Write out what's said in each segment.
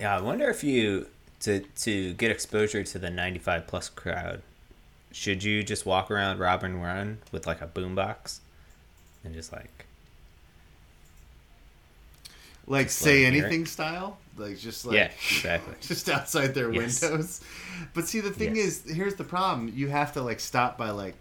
Yeah, I wonder if you to to get exposure to the 95 plus crowd, should you just walk around Robin Run with like a boombox and just like like Just say let 'em hear anything style, like just like yeah, exactly. just outside their Yes. windows. But see, the thing Yes. is, here's the problem: you have to like stop by like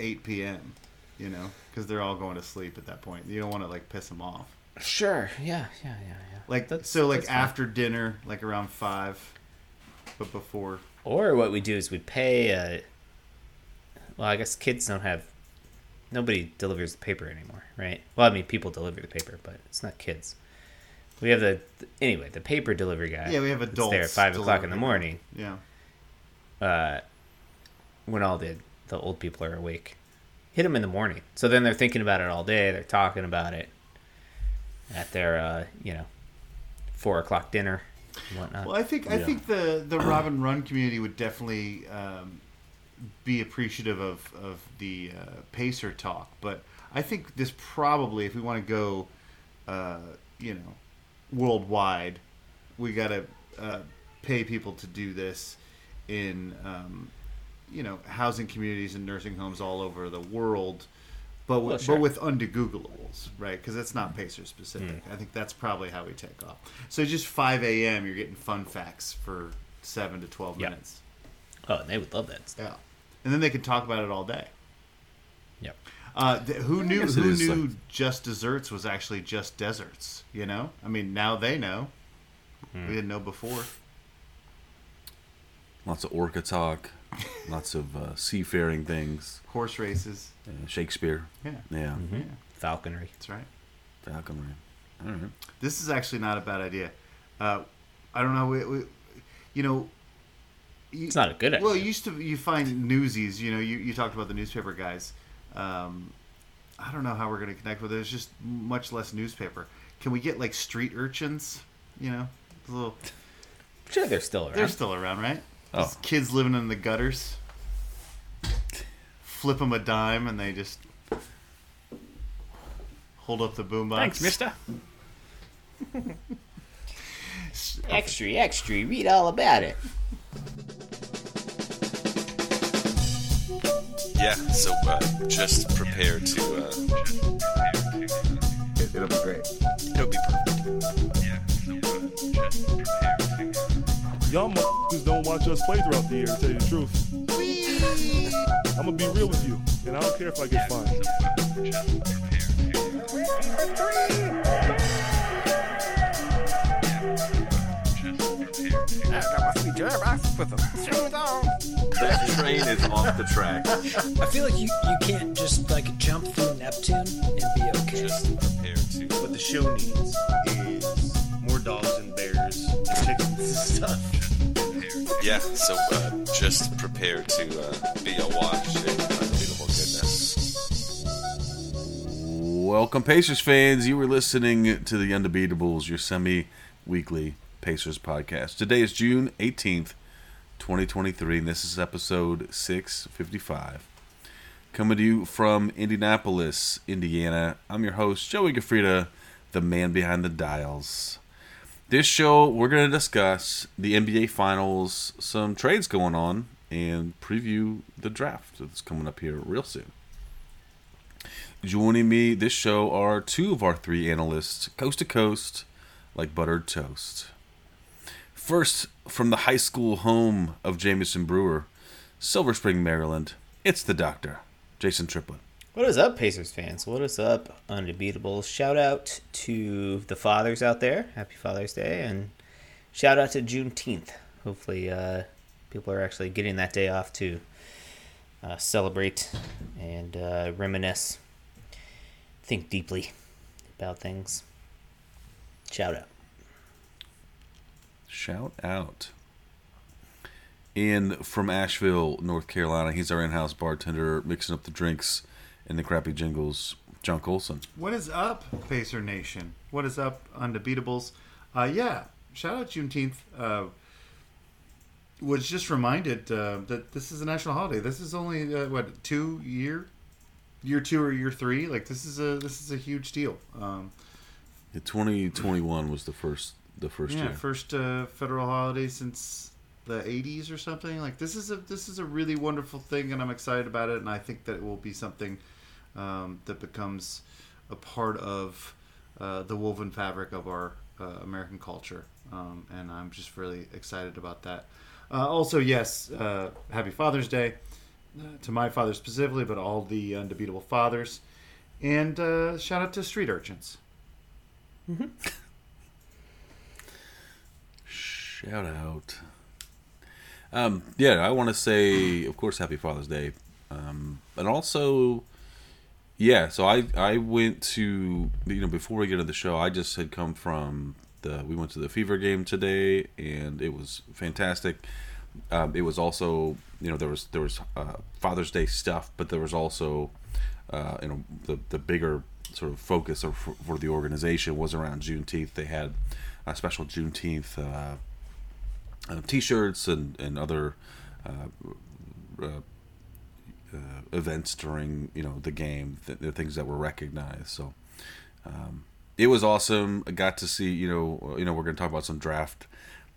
8 p.m. You know, because they're all going to sleep at that point. You don't want to like piss them off. Sure. Yeah. Yeah. Yeah. Yeah. Like That's- so, like that's fine. after dinner, like around five, but before. Or what we do is we pay. Uh, well, I guess kids don't have. Nobody delivers the paper anymore, right? Well, I mean, people deliver the paper, but it's not kids. We have the anyway the paper delivery guy. Yeah, we have that's adults. there at five o'clock in the morning. Yeah. uh, when all the the old people are awake. Hit them in the morning. So then they're thinking about it all day. They're talking about it at their uh, you know four o'clock dinner and whatnot. Well, I think I Yeah. think the the Robin Run community would definitely um, be appreciative of of the uh, pacer talk, but I think this probably, if we want to go, uh, you know, worldwide, we got to uh, pay people to do this in um, you know housing communities and nursing homes all over the world. But with, Well, sure. but with undegooglables, right? Because that's not pacer specific. I think that's probably how we take off. So just 5 a.m. You're getting fun facts for seven to 12 Yeah. minutes. oh, and they would love that. Stuff. Yeah, and then they can talk about it all day. Yep. Uh, th- who knew? guess it Who is knew? like- just desserts was actually just deserts. You know, I mean, now they know. Hmm. We didn't know before. Lots of orca talk, lots of uh, seafaring things, Horse races. Uh, Shakespeare. Yeah, Yeah, hmm Yeah. Falconry. that's right. falconry. All right. This is actually not a bad idea. Uh, I don't know. We, we, you know, you, It's not a good idea. Well, you used to you find newsies. You know, you, you talked about the newspaper guys. Um, I don't know how we're going to connect with it. There's just much less newspaper. Can we get like street urchins? You know, a little. sure, they're still around. They're still around, right? Oh. Just kids living in the gutters. Flip them a dime and they just hold up the boombox. Thanks, Mister. extra, extra. Read all about it. Yeah, so uh, just prepare to. Uh, It, it'll be great. it'll be perfect. Y'all motherfuckers don't watch us play throughout the year, to tell you the truth. I'm gonna be real with you, and I don't care if I get fined. That train is off the track. I feel like you, you can't just like jump through Neptune and be okay. Just prepare to. What the show needs is more dogs and bears and chickens and stuff. Yeah, so uh, just prepare to uh, be awash in unbelievable goodness. Welcome, Pacers fans. You were listening to the Undebeatables, your semi-weekly Pacers podcast. Today is June eighteenth, twenty twenty-three, and this is episode six fifty-five. Coming to you from Indianapolis, Indiana. I'm your host, Joey Gafrida, the man behind the dials. This show, we're going to discuss the NBA Finals, some trades going on, and preview the draft that's coming up here real soon. Joining me this show are two of our three analysts, coast to coast, like buttered toast. First, from the high school home of Jameson Brewer, Silver Spring, Maryland, it's the doctor, Jason Triplett. What is up, Pacers fans? What is up, Undebeatables? Shout out to the fathers out there. Happy Father's Day. And shout out to Juneteenth. Hopefully, uh, people are actually getting that day off to uh, celebrate and uh, reminisce, think deeply about things. Shout out. Shout out. And from Asheville, North Carolina, he's our in-house bartender, mixing up the drinks and the crappy jingles. John Colson. What is up, Pacer Nation? What is up, Undebeatables? Uh, yeah, shout out Juneteenth. Uh, was just reminded uh, that this is a national holiday. This is only uh, what two year, year two or year three. Like this is a this is a huge deal. Um, Yeah, 2021 was the first the first yeah, year. first uh, federal holiday since the 80s or something. Like this is a this is a really wonderful thing, and I'm excited about it. And I think that it will be something um, that becomes a part of uh, the woven fabric of our uh, American culture. Um, and I'm just really excited about that. Uh, also, yes, uh, Happy Father's Day uh, to my father specifically, but all the undebeatable fathers. And uh, shout out to street urchins. Shout out. Um, yeah, I want to say, of course, Happy Father's Day, um, and also, yeah. So I I went to you know before we get to the show, I just had come from the we went to the Fever game today, and it was fantastic. Um, it was also you know there was there was uh, Father's Day stuff, but there was also uh, you know the the bigger sort of focus for, for the organization was around Juneteenth. They had a special Juneteenth. Uh, uh, t-shirts and and other uh, uh, uh, events during you know the game, th- the things that were recognized. So um, it was awesome. I got to see you know you know we're going to talk about some draft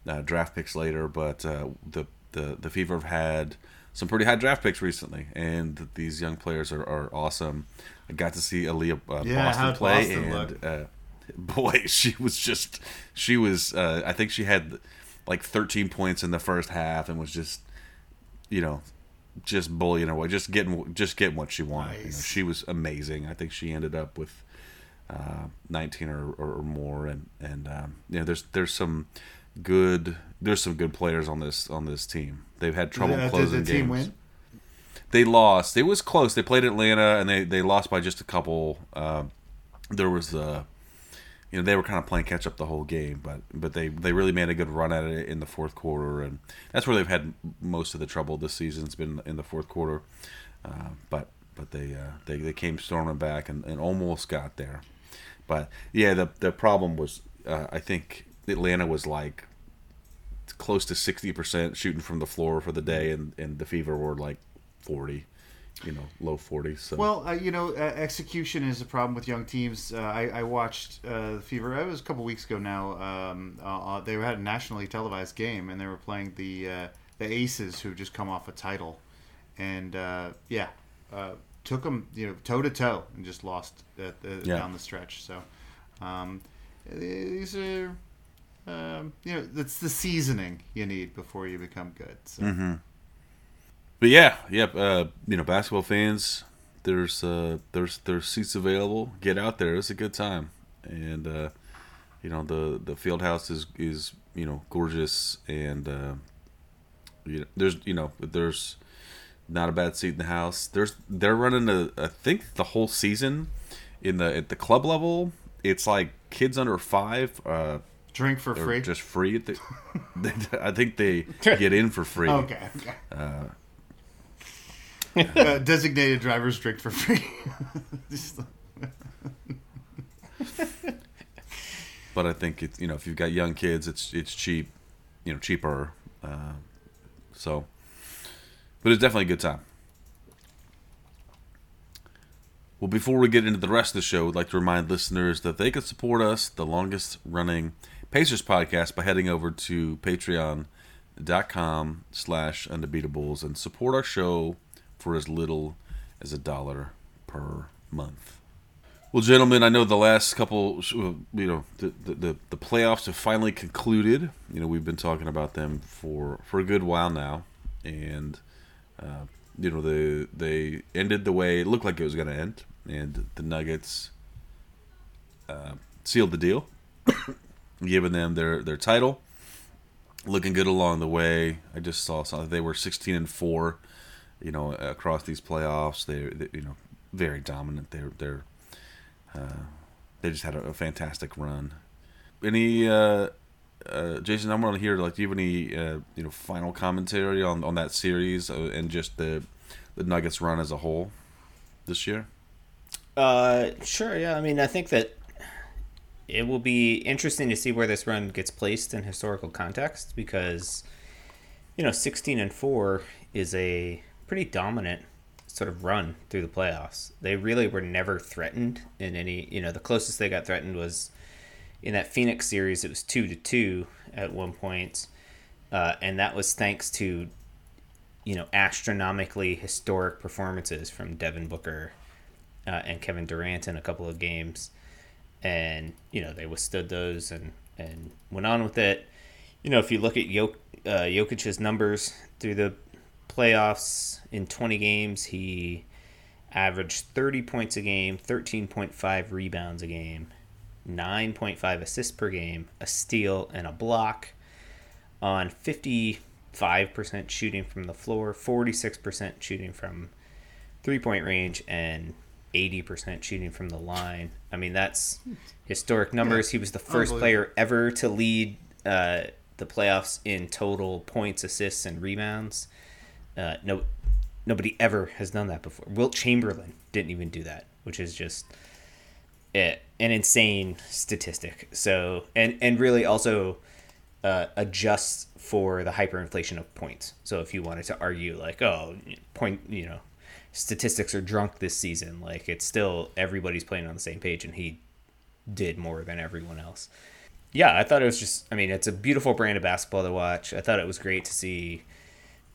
uh, draft picks later, but uh, the the the Fever have had some pretty high draft picks recently, and these young players are, are awesome. I got to see Aliyah uh, Yeah, Boston play, Boston and uh, boy, she was just she was. Uh, I think she had like 13 points in the first half and was just you know just bullying her way just getting just getting what she wanted you know, she was amazing i think she ended up with uh, 19 or, or, or more and and um, you know there's there's some good there's some good players on this on this team they've had trouble Uh, closing the team games win? they lost. It was close. They played Atlanta and they, they lost by just a couple. Um, there was uh, you know they were kind of playing catch up the whole game, but but they they really made a good run at it in the fourth quarter, and that's where they've had most of the trouble this season. It's been in the fourth quarter, uh, but but they uh, they they came storming back and, and almost got there, but yeah the the problem was uh, I think Atlanta was like close to 60% shooting from the floor for the day and, and the fever were like 40 you know low 40s so Well, uh, you know, uh, execution is a problem with young teams. Uh, I, I watched uh, the Fever. It was a couple weeks ago now. Um, uh, uh, they had a nationally televised game, and they were playing the uh, the Aces, who just come off a title, and uh, yeah, uh, took them you know toe to toe and just lost at the, Yeah. down the stretch. So um, these are. Um, you know, that's the seasoning you need before you become good. So. Mm-hmm. But yeah yep uh, you know basketball fans there's uh there's there's seats available get out there it's a good time and uh you know the the field house is is you know gorgeous and uh you know, there's you know there's not a bad seat in the house there's they're running a i think the whole season in the at the club level it's like kids under five uh Drink for free. just free at the, i think they get in for free Okay. okay. uh, uh, designated drivers drink for free. But I think it's you know if you've got young kids, it's it's cheap, you know, cheaper. Uh, so, but it's definitely a good time. Well, before we get into the rest of the show, I'd like to remind listeners that they can support us, the longest running Pacers podcast, by heading over to patreon.com slash undebeatables and support our show for as little as a dollar per month. Well, gentlemen, I know the last couple, you know, the, the, the, playoffs have finally concluded. You know, we've been talking about them for, for a good while now. And, uh, you know, they, they ended the way it looked like it was going to end. And the Nuggets uh, sealed the deal, giving them their, their title. Looking good along the way. I just saw something. They were 16 and 4, you know, across these playoffs. They, they you know, very dominant. They're, they're, uh, they just had a, a fantastic run. Any uh, uh, Jason? I want to hear like, do you have any uh, you know final commentary on, on that series uh, and just the the Nuggets run as a whole this year? Uh, sure. Yeah. I mean, I think that it will be interesting to see where this run gets placed in historical context because, you know, sixteen and four is a pretty dominant sort of run through the playoffs. They really were never threatened in any. You know, the closest they got threatened was in that Phoenix series, it was two to two at one point, uh, and that was thanks to you know astronomically historic performances from Devin Booker uh, and Kevin Durant in a couple of games, and you know they withstood those and and went on with it. You know, if you look at Jok- uh, Jokic's numbers through the playoffs in 20 games, he averaged 30 points a game, 13.5 rebounds a game, 9.5 assists per game, a steal, and a block on 55% shooting from the floor, 46% shooting from three point range, and 80% shooting from the line. I mean, that's historic numbers. He was the first player ever to lead uh, the playoffs in total points, assists, and rebounds. Uh, no, nobody ever has done that before. Wilt Chamberlain didn't even do that, which is just eh, an insane statistic. So, and and really also uh, adjusts for the hyperinflation of points. So, if you wanted to argue like, oh, point, you know, statistics are drunk this season, like it's still everybody's playing on the same page, and he did more than everyone else. Yeah, I thought it was just. I mean, it's a beautiful brand of basketball to watch. I thought it was great to see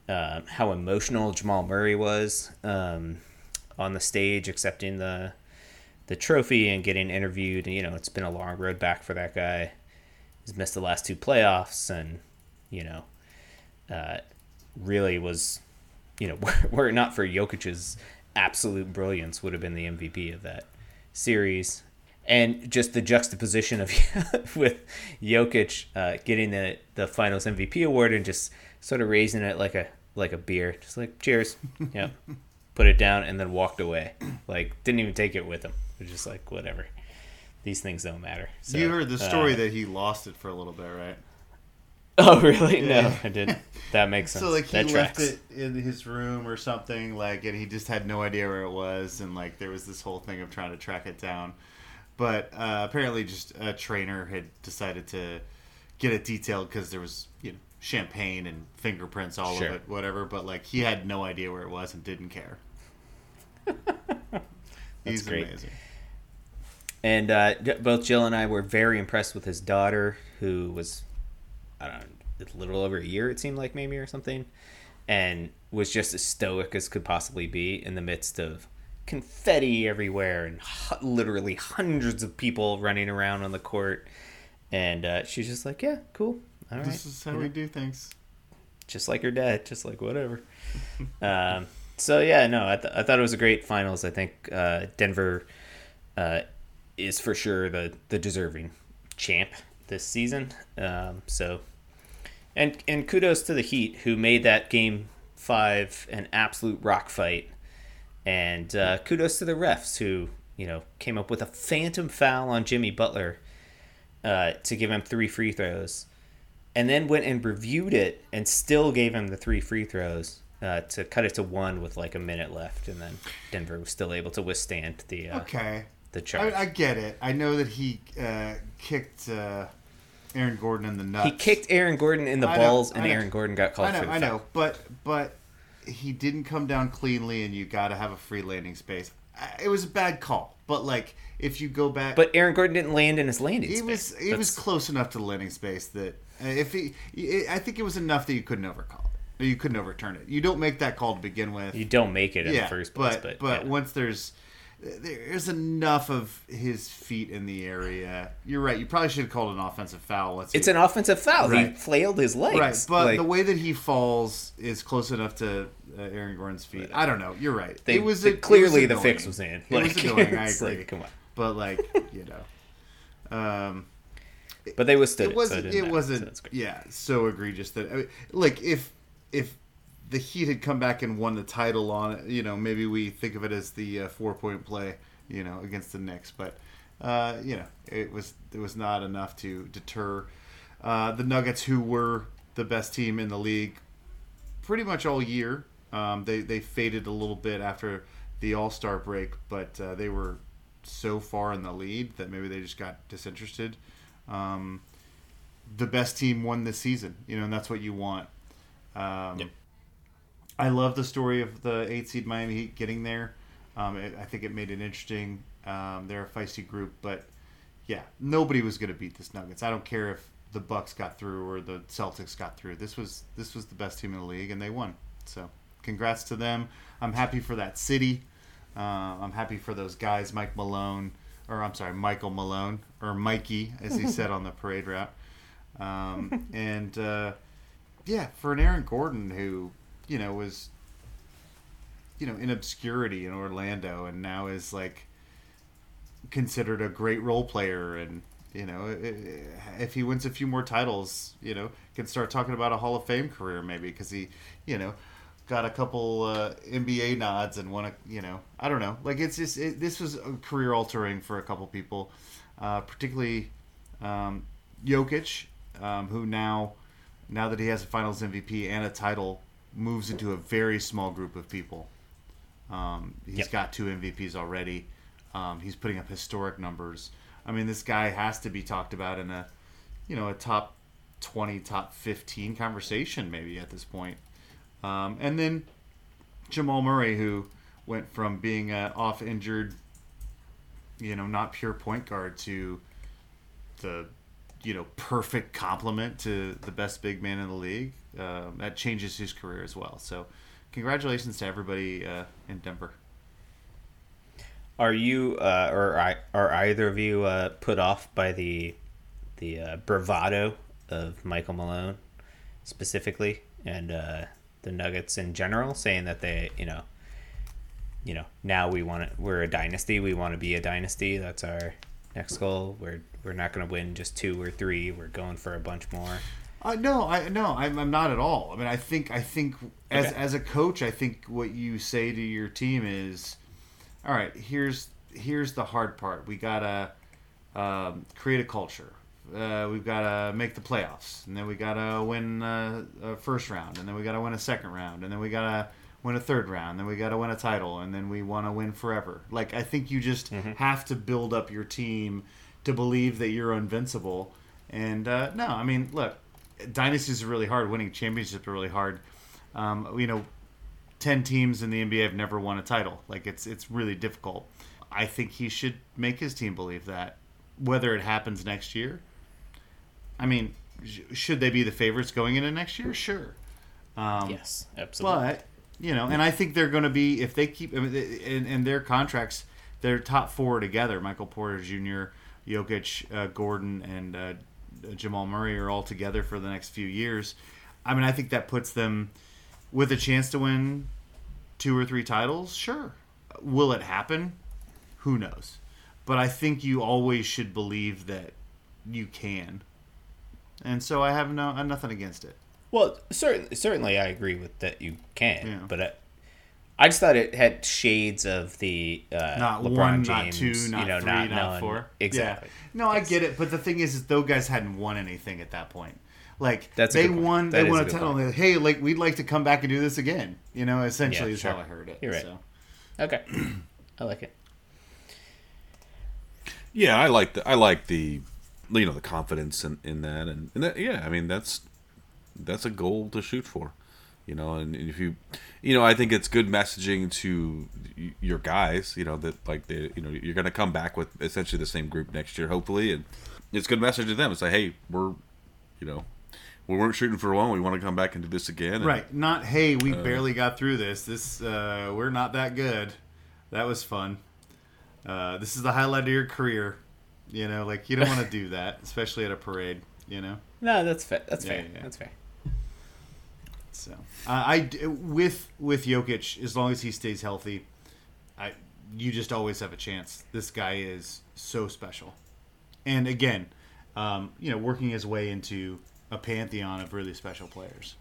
um, how emotional Jamal Murray was um, on the stage, accepting the the trophy and getting interviewed. You know, it's been a long road back for that guy. He's missed the last two playoffs, and you know, uh, really was, you know, were, were it not for Jokic's absolute brilliance, would have been the MVP of that series. And just the juxtaposition of with Jokic uh, getting the the Finals MVP award and just sort of raising it like a like a beer, just like cheers, yeah, put it down and then walked away. Like didn't even take it with him. It was just like whatever. These things don't matter. So, you heard the story uh, that he lost it for a little bit, right? Oh really? Yeah. No, I didn't. That makes sense. So like he that left tracks. it in his room or something, like, and he just had no idea where it was, and like there was this whole thing of trying to track it down. But uh, apparently, just a trainer had decided to get it detailed because there was you know champagne and fingerprints all Sure. of it, whatever. But like he had no idea where it was and didn't care. He's great. amazing. And uh, both Jill and I were very impressed with his daughter, who was, I don't know, a little over a year, it seemed like maybe or something, and was just as stoic as could possibly be in the midst of confetti everywhere and literally hundreds of people running around on the court. And uh, she's just like, yeah, cool. All right. This is how you we do things. just like your dad, just like whatever. um, so yeah, no, I, th- I thought it was a great finals. I think uh, Denver uh, is for sure the the deserving champ this season. Um, so, and and kudos to the Heat who made that game five an absolute rock fight, and uh, kudos to the refs who you know came up with a phantom foul on Jimmy Butler uh, to give him three free throws and then went and reviewed it and still gave him the three free throws uh, to cut it to one with like a minute left, and then Denver was still able to withstand the uh, Okay. the charge. I, I get it. I know that he uh, kicked uh, Aaron Gordon in the nuts. he kicked Aaron Gordon in the I balls, I and. Aaron Gordon got called I know, for the I foul. know, but but he didn't come down cleanly, and you got to have a free landing space. It was a bad call, but like if you go back, But Aaron Gordon didn't land in his landing he space. was he was close enough to the landing space that if he, I think it was enough that you couldn't overcall it, you couldn't overturn it. You don't make that call to begin with. you don't make it in yeah, the first place, but but, yeah. once there's there's enough of his feet in the area. You're right. You probably should have called an offensive foul. Let's it's an offensive foul. He flailed his legs. Right, but Like, the way that he falls is close enough to uh, Aaron Gordon's feet. I don't know. You're right. they, it was they- a, it clearly was the fix was in. It was Like, annoying. I agree. like, come on. But like you know, um, But they withstood it. it wasn't. didn't it matter, wasn't. great. yeah, so egregious that I mean, like if if the Heat had come back and won the title on it, you know, maybe we think of it as the uh, four point play, you know, against the Knicks. But uh, you know, it was it was not enough to deter uh, the Nuggets, who were the best team in the league pretty much all year. Um, they they faded a little bit after the All Star break, but uh, they were so far in the lead that maybe they just got disinterested. Um, the best team won this season, you know, and that's what you want. Um, Yep. I love the story of the eight seed Miami Heat getting there. Um, it, I think it made it interesting. Um, they're a feisty group, but yeah, nobody was going to beat this Nuggets. I don't care if the Bucks got through or the Celtics got through. This was this was the best team in the league, and they won. So, congrats to them. I'm happy for that city. Uh, I'm happy for those guys, Mike Malone, or I'm sorry, Michael Malone, or Mikey, as he said on the parade route. Um, and uh, yeah, for an Aaron Gordon who, you know, was, you know, in obscurity in Orlando and now is like considered a great role player and you know if he wins a few more titles you know can start talking about a hall of fame career maybe because he you know got a couple uh, nba nods and won a you know i don't know like it's just it, this was a career altering for a couple people uh, particularly um, Jokic, um, who now now that he has a finals mvp and a title moves into a very small group of people um, he's Yep. got two MVPs already. Um, he's putting up historic numbers. I mean, this guy has to be talked about in a, you know, a top twenty, top fifteen conversation maybe at this point. Um, and then Jamal Murray, who went from being a off injured, you know, not pure point guard to the, you know, perfect complement to the best big man in the league. Um, that changes his career as well. So, congratulations to everybody uh, in Denver. Are you uh, or I, are either of you uh, put off by the the uh, bravado of Michael Malone specifically and uh, the Nuggets in general, saying that they you know you know now we want to we're a dynasty, we want to be a dynasty. That's our next goal. We're we're not going to win just two or three. We're going for a bunch more. Uh, no, I no, I'm, I'm not at all. I mean, I think I think as Okay. as a coach, I think what you say to your team is, all right. Here's here's the hard part. We gotta um, create a culture. Uh, we've got to make the playoffs, and then we got to win uh, a first round, and then we got to win a second round, and then we got to win a third round, then we got to win a title, and then we want to win forever. Like I think you just have to build up your team to believe that you're invincible. And uh, no, I mean, look, dynasties are really hard. Winning championships are really hard. Um, you know, ten teams in the NBA have never won a title. Like it's it's really difficult. I think he should make his team believe that. Whether it happens next year, I mean, sh- should they be the favorites going into next year? Sure. Um, Yes, absolutely. but you know, and I think they're going to be if they keep I mean, in, in their contracts, their top four together: Michael Porter Jr., Jokic, uh, Gordon, and uh, Jamal Murray are all together for the next few years. I mean, I think that puts them with a chance to win two or three titles. Sure, will it happen? Who knows? But I think you always should believe that you can, and so I have no nothing against it. Well, certainly, certainly, I agree with that. You can, Yeah. but I, I just thought it had shades of the uh, not LeBron one, James, not two, not you know, three, not, not, knowing- four. Exactly. Yeah. No, I get it, but the thing is, is those guys hadn't won anything at that point. Like That's they won, That they won a a title. point. and they- Hey, like we'd like to come back and do this again. You know, essentially Yeah, is sure. how I heard it. You're right. So. Okay, I like it. Yeah, I like the I like the you know the confidence in, in that and, and that, yeah, I mean that's that's a goal to shoot for, you know. And if you you know I think it's good messaging to y- your guys, you know that like they you know you're gonna come back with essentially the same group next year hopefully, and it's good message to them. It's like hey we're you know we weren't shooting for one, we want to come back and do this again. And, Right. Not hey, we Uh. barely got through this. This uh, we're not that good. That was fun. Uh, this is the highlight of your career. You know, like you don't want to do that, especially at a parade. You know. No, that's fair. That's Yeah, fair. yeah. That's fair. So uh, I d- with with Jokic, as long as he stays healthy, I you just always have a chance. This guy is so special, and again, um, you know, working his way into a pantheon of really special players.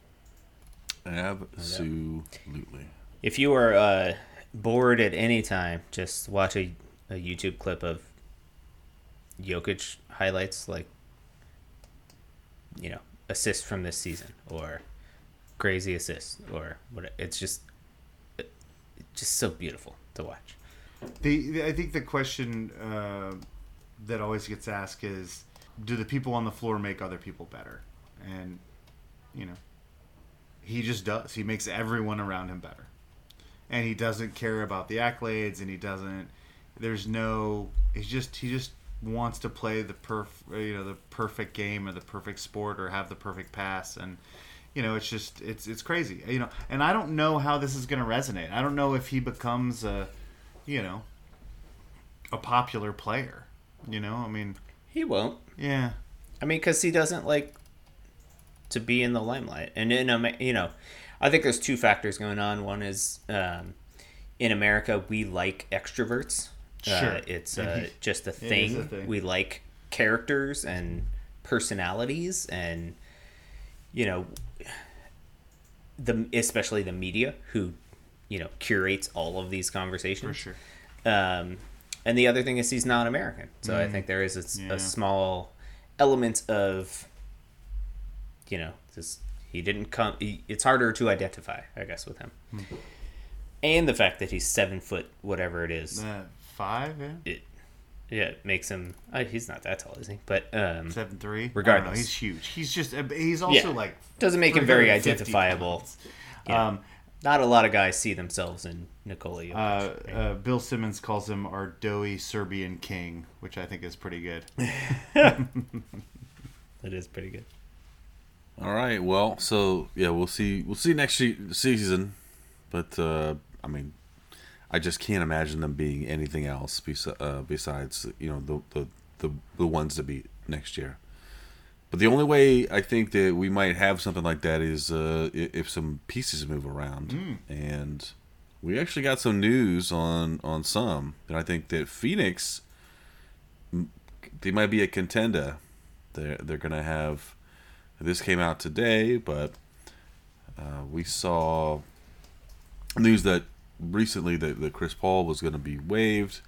Absolutely. If you are uh, bored at any time, just watch a, a YouTube clip of Jokic highlights, like you know, assists from this season or crazy assists or what. It's just, it's just so beautiful to watch. The, the I think the question uh, that always gets asked is, do the people on the floor make other people better? And you know, he just does. He makes everyone around him better, and he doesn't care about the accolades, and he doesn't. There's no. He's just he just wants to play the perf you know the perfect game or the perfect sport or have the perfect pass and you know it's just it's it's crazy you know and I don't know how this is going to resonate. I don't know if he becomes a you know a popular player. You know, I mean, He won't. yeah. I mean, because he doesn't like to be in the limelight. And in Ama- you know, I think there's two factors going on. One is um, in America we like extroverts. Sure. Uh, it's uh, just a thing. a thing. We like characters and personalities, and you know, the especially the media who you know curates all of these conversations. For sure. Um, and the other thing is he's not American, so I think there is a, Mm. Yeah. a small element of, you know, this he didn't come. He, it's harder to identify, I guess, with him, Hmm. and the fact that he's seven foot, whatever it is, Uh, five, yeah. it yeah it makes him. Uh, he's not that tall, is he? But um, Seven three. I don't know, Regardless. he's huge. He's just. uh, He's also Yeah. like. doesn't make him very identifiable. Yeah. Um, Not a lot of guys see themselves in Nikola uh, uh, Bill Simmons calls him our doughy Serbian king, which I think is pretty good. that is pretty good. All right. Well, so yeah, we'll see. We'll see next se- season, but uh, I mean, I just can't imagine them being anything else bes- uh, besides you know the, the the the ones to beat next year. But the only way I think that we might have something like that is uh, if some pieces move around, and we actually got some news on on some, and I think that Phoenix, they might be a contender. They're they're gonna have. This came out today, but uh, we saw news that recently that, that Chris Paul was going to be waived.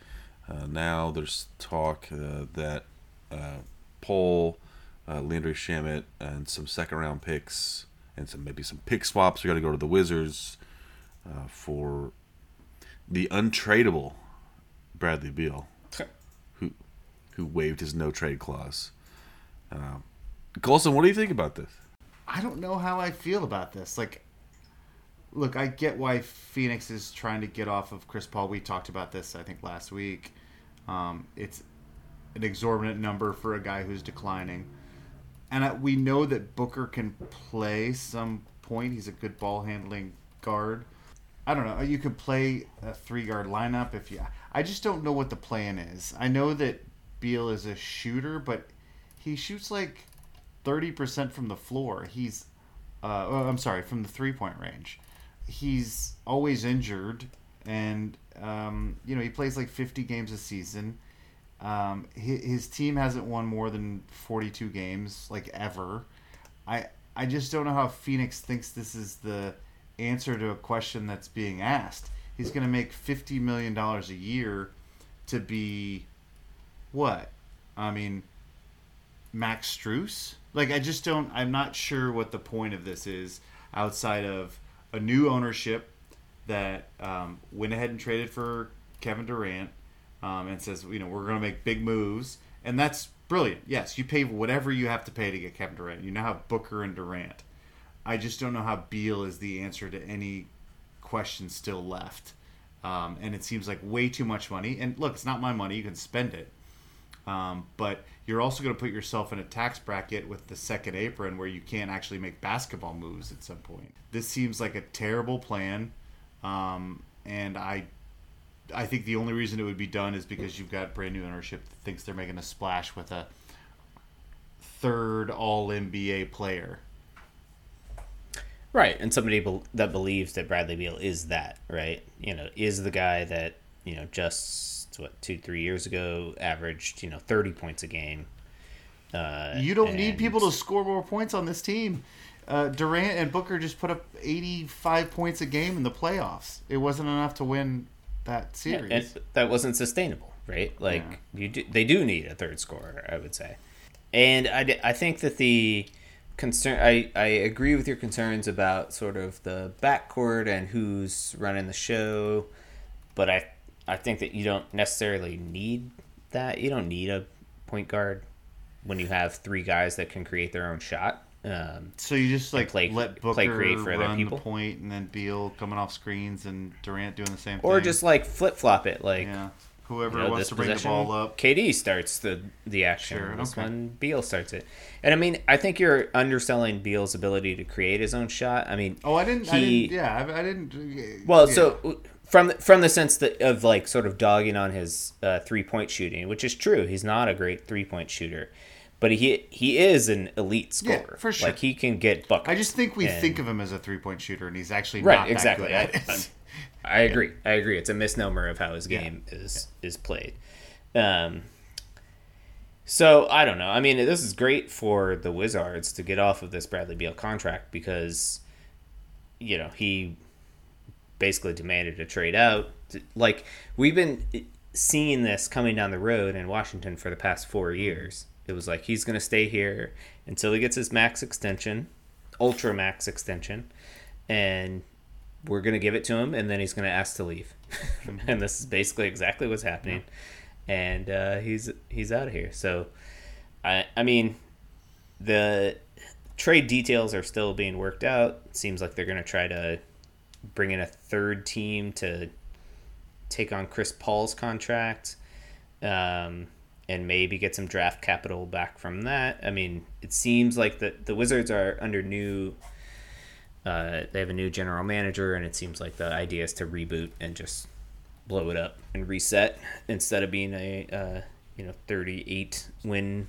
Uh, now there's talk uh, that uh, Paul, uh, Landry Shamet, and some second round picks and some maybe some pick swaps are going to go to the Wizards uh, for the untradeable Bradley Beal, who who waived his no trade clause. Um, Colson, what do you think about this? I don't know how I feel about this. Like, look, I get why Phoenix is trying to get off of Chris Paul. We talked about this, I think, last week. Um, it's an exorbitant number for a guy who's declining, and we know that Booker can play some point. He's a good ball handling guard. I don't know. You could play a three guard lineup if you. I just don't know what the plan is. I know that Beal is a shooter, but he shoots like thirty percent from the floor. He's, uh, oh, I'm sorry, from the three point range. He's always injured, and um, you know he plays like fifty games a season. Um, his, his team hasn't won more than forty two games like ever. I I just don't know how Phoenix thinks this is the answer to a question that's being asked. He's going to make fifty million dollars a year to be what? I mean, Max Strus? Like, I just don't. I'm not sure what the point of this is outside of a new ownership that um, went ahead and traded for Kevin Durant um, and says, you know, we're going to make big moves, and that's brilliant. Yes, you pay whatever you have to pay to get Kevin Durant. You now have Booker and Durant. I just don't know how Beal is the answer to any question still left. Um, and it seems like way too much money. And look, it's not my money. You can spend it. Um, but you're also going to put yourself in a tax bracket with the second apron where you can't actually make basketball moves at some point. This seems like a terrible plan. Um, and I I think the only reason it would be done is because you've got brand new ownership that thinks they're making a splash with a third all NBA player. Right, and somebody bel that believes that Bradley Beal is that, right? You know, is the guy that you know just what two, three years ago averaged you know thirty points a game. Uh, You don't need people to score more points on this team. Uh, Durant and Booker just put up 85 points a game in the playoffs. It wasn't enough to win that Yeah, series. and that wasn't sustainable, right? Like Yeah. you, do, they do need a third scorer, I would say. And i, I think that the concern, I, I agree with your concerns about sort of the backcourt and who's running the show, but I, I think that you don't necessarily need that. You don't need a point guard when you have three guys that can create their own shot. Um, so you just like play- let play Booker create for other run people? the point, and then Beal coming off screens, and Durant doing the same or thing. just like flip flop it, like yeah, Whoever you know, wants to bring the ball up. KD starts the the action. Sure, this okay. one, Beal starts it. And I mean, I think you're underselling Beal's ability to create his own shot. I mean, Oh, I didn't. I didn't yeah, I, I didn't. well, yeah. so from the, from the sense that of like sort of dogging on his uh, three point shooting, which is true. He's not a great three point shooter, but he he is an elite scorer Yeah, for sure. Like he can get buckets. I just think we And- think of him as a three point shooter, and he's actually Right, not exactly. that good I- I agree. I agree. It's a misnomer of how his Yeah. game is is played. Um, so I don't know. I mean, this is great for the Wizards to get off of this Bradley Beal contract because, you know, he basically demanded a trade out. Like we've been seeing this coming down the road in Washington for the past four years. It was like he's going to stay here until he gets his max extension, ultra max extension, and we're going to give it to him, and then he's going to ask to leave. and this is basically exactly what's happening. And uh, he's he's out of here. So, I I mean, the trade details are still being worked out. Seems like they're going to try to bring in a third team to take on Chris Paul's contract, um, and maybe get some draft capital back from that. I mean, it seems like the the Wizards are under new. Uh, they have a new general manager, and it seems like the idea is to reboot and just blow it up and reset instead of being a uh, you know 38 win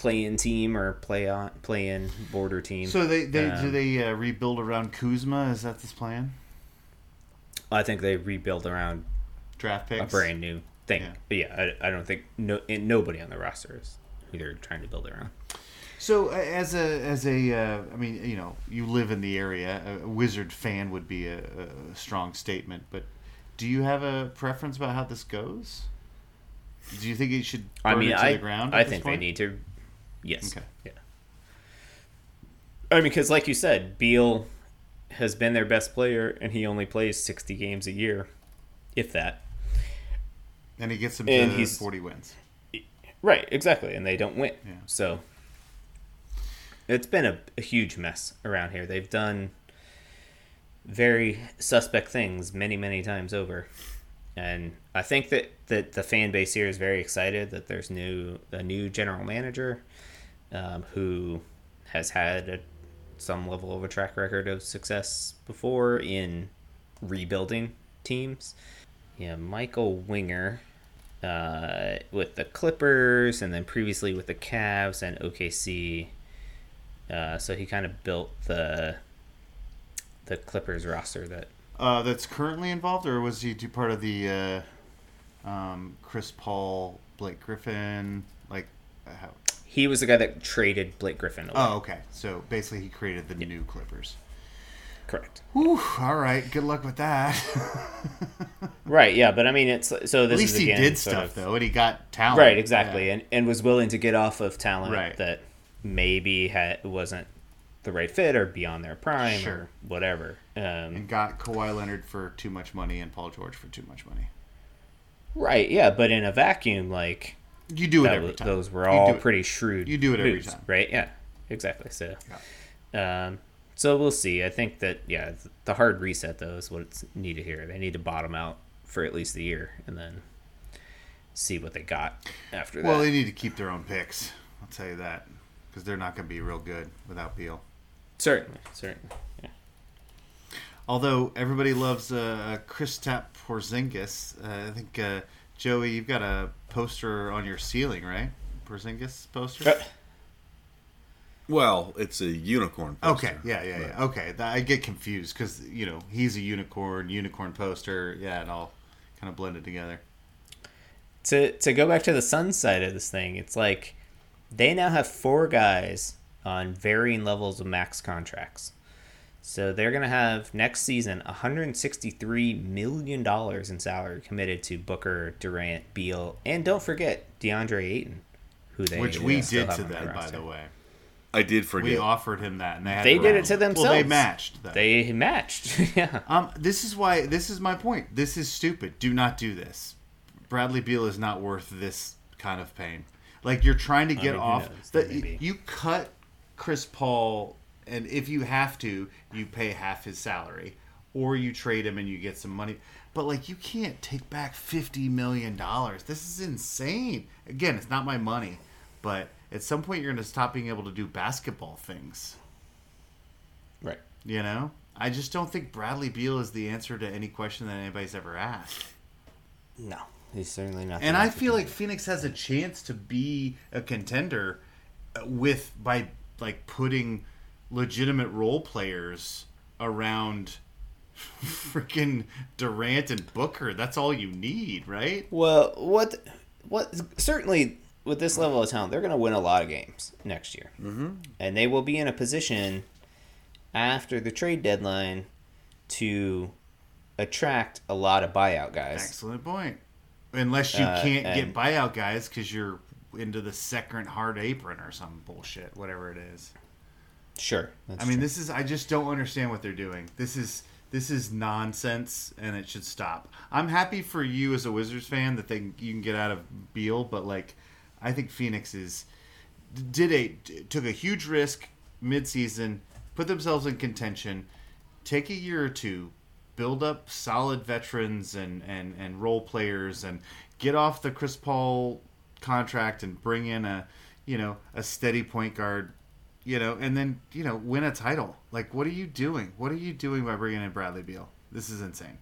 play-in team or play on play-in border team. So they, they do Um, they uh, rebuild around Kuzma? Is that this plan? I think they rebuild around Draft picks. a brand new thing. Yeah. But yeah, I, I don't think no nobody on the roster is who they're trying to build around. So uh, as a as a uh, I mean you know you live in the area. A Wizard fan would be a, a strong statement, but do you have a preference about how this goes? Do you think it should I mean, it to I the ground? I think they need to. Yes. Okay. Yeah. I mean, because like you said, Beal has been their best player, and he only plays sixty games a year, if that. and he gets them and he's- forty wins. Right, exactly, and they don't win. Yeah. So it's been a, a huge mess around here. They've done very suspect things many, many times over, and I think that, that the fan base here is very excited that there's new a new general manager um, who has had a, some level of a track record of success before in rebuilding teams. Yeah, Michael Winger uh, with the Clippers, and then previously with the Cavs and OKC. Uh, so he kind of built the the Clippers roster that Uh, that's currently involved, or was he part of the uh, um, Chris Paul, Blake Griffin? Like, uh, how? He was the guy that traded Blake Griffin. Away. Oh, okay. So basically, he created the new Clippers. correct. Whew, all right. Good luck with that. Right, yeah, but I mean, it's so this At least is he did stuff of- though, and he got talent. Right, exactly, Yeah. and and was willing to get off of talent Right. that maybe had wasn't the right fit or beyond their prime Sure. or whatever. Um, and got Kawhi Leonard for too much money and Paul George for too much money. right, yeah, but in a vacuum, like You do it that every time. those were You all do pretty shrewd. You do it every moves, time. right? Yeah, exactly. So, um, so we'll see. I think that yeah, the hard reset though is what's needed here. They need to bottom out for at least a year and then see what they got after Well, that. Well, they need to keep their own picks. I'll tell you that because they're not going to be real good without Beal. certainly, certainly. Yeah. Although everybody loves uh, Kristaps Porzingis, uh, I think uh, Joey, you've got a poster on your ceiling, right? Porzingis poster. Uh, Well, it's a unicorn. Poster, Okay, yeah, yeah, but- yeah. Okay, I get confused because you know he's a unicorn, unicorn poster, yeah, and all kind of blended together. to to go back to the Sun side of this thing, it's like they now have four guys on varying levels of max contracts. So they're gonna have next season 163 million dollars in salary committed to Booker, Durant, Beal, and don't forget DeAndre Ayton, who they Which we did to on them, by the way. I did forget. We offered him that, and they had They did it to themselves. Well, they matched. Though. They matched. yeah. Um, this is why. This is my point. This is stupid. Do not do this. Bradley Beal is not worth this kind of pain. Like you're trying to get mean, off. knows? The, you cut Chris Paul, and if you have to, you pay half his salary, or you trade him and you get some money. But like you can't take back fifty million dollars. This is insane. Again, it's not my money, but at some point you're going to stop being able to do basketball things. Right. You know, I just don't think Bradley Beal is the answer to any question that anybody's ever asked. No, he's certainly not. And I feel like Phoenix has a chance to be a contender uh, with by like putting legitimate role players around freaking Durant and Booker. That's all you need, right? Well, what, what? Certainly, with this level of talent, they're going to win a lot of games next year, mm-hmm. and they will be in a position after the trade deadline to attract a lot of buyout guys. Excellent point. Unless you Uh, can't get buyout guys because you're into the second hard apron or some bullshit, whatever it is. Sure. I mean, true. this is I just don't understand what they're doing. This is this is nonsense, and it should stop. I'm happy for you as a Wizards fan that they you can get out of Beal, but like, I think Phoenix is did a took a huge risk mid-season, put themselves in contention, take a year or two, build up solid veterans and and and role players, and get off the Chris Paul contract and bring in a you know a steady point guard you know, and then you know win a title. Like, what are you doing? What are you doing by bringing in Bradley Beal? This is insane.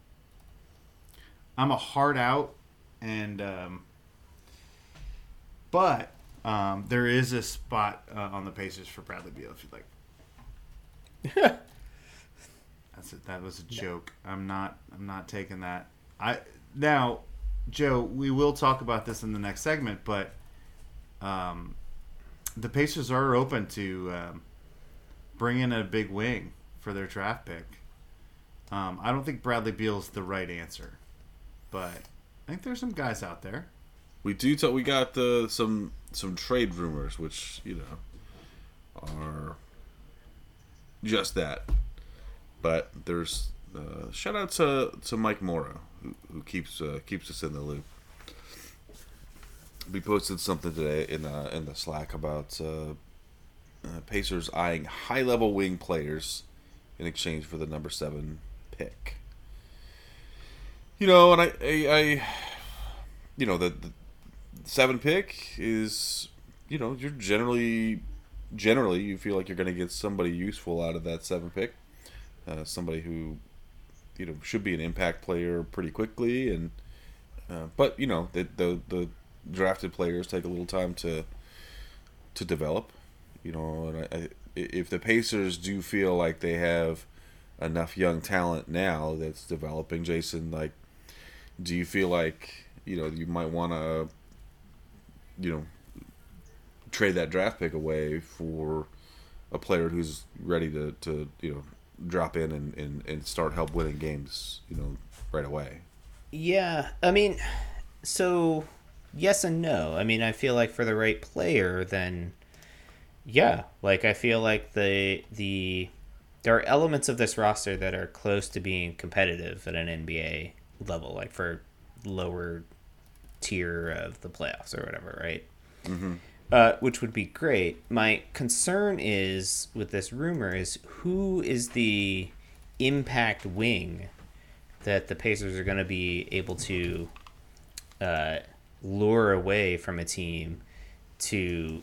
I'm a hard out, and um, but um, there is a spot uh, on the Pacers for Bradley Beal if you'd like. That's it. That was a joke. I'm not. I'm not taking that. I now, Joe. We will talk about this in the next segment, but um, the Pacers are open to um, bring in a big wing for their draft pick. Um, I don't think Bradley Beal's the right answer, but I think there's some guys out there. We do. Talk, we got the some some trade rumors, which you know are just that. But there's uh, shout out to to Mike Morrow who, who keeps uh, keeps us in the loop. We posted something today in uh, in the Slack about uh, uh, Pacers eyeing high level wing players in exchange for the number seven pick. You know, and I, I, I you know, the, the seven pick is, you know, you're generally, generally, you feel like you're going to get somebody useful out of that seven pick, uh, somebody who, you know, should be an impact player pretty quickly, and, uh, but you know, the, the the drafted players take a little time to to develop, you know, and I, I, if the Pacers do feel like they have enough young talent now that's developing, Jason, like, do you feel like you know you might want to you know trade that draft pick away for a player who's ready to, to you know drop in and, and, and start help winning games you know right away? Yeah, I mean, so yes and no. I mean, I feel like for the right player, then yeah, like I feel like the the there are elements of this roster that are close to being competitive at an NBA level, like for lower tier of the playoffs or whatever, right? Uh, which would be great. My concern is with this rumor is who is the impact wing that the Pacers are going to be able to uh, lure away from a team to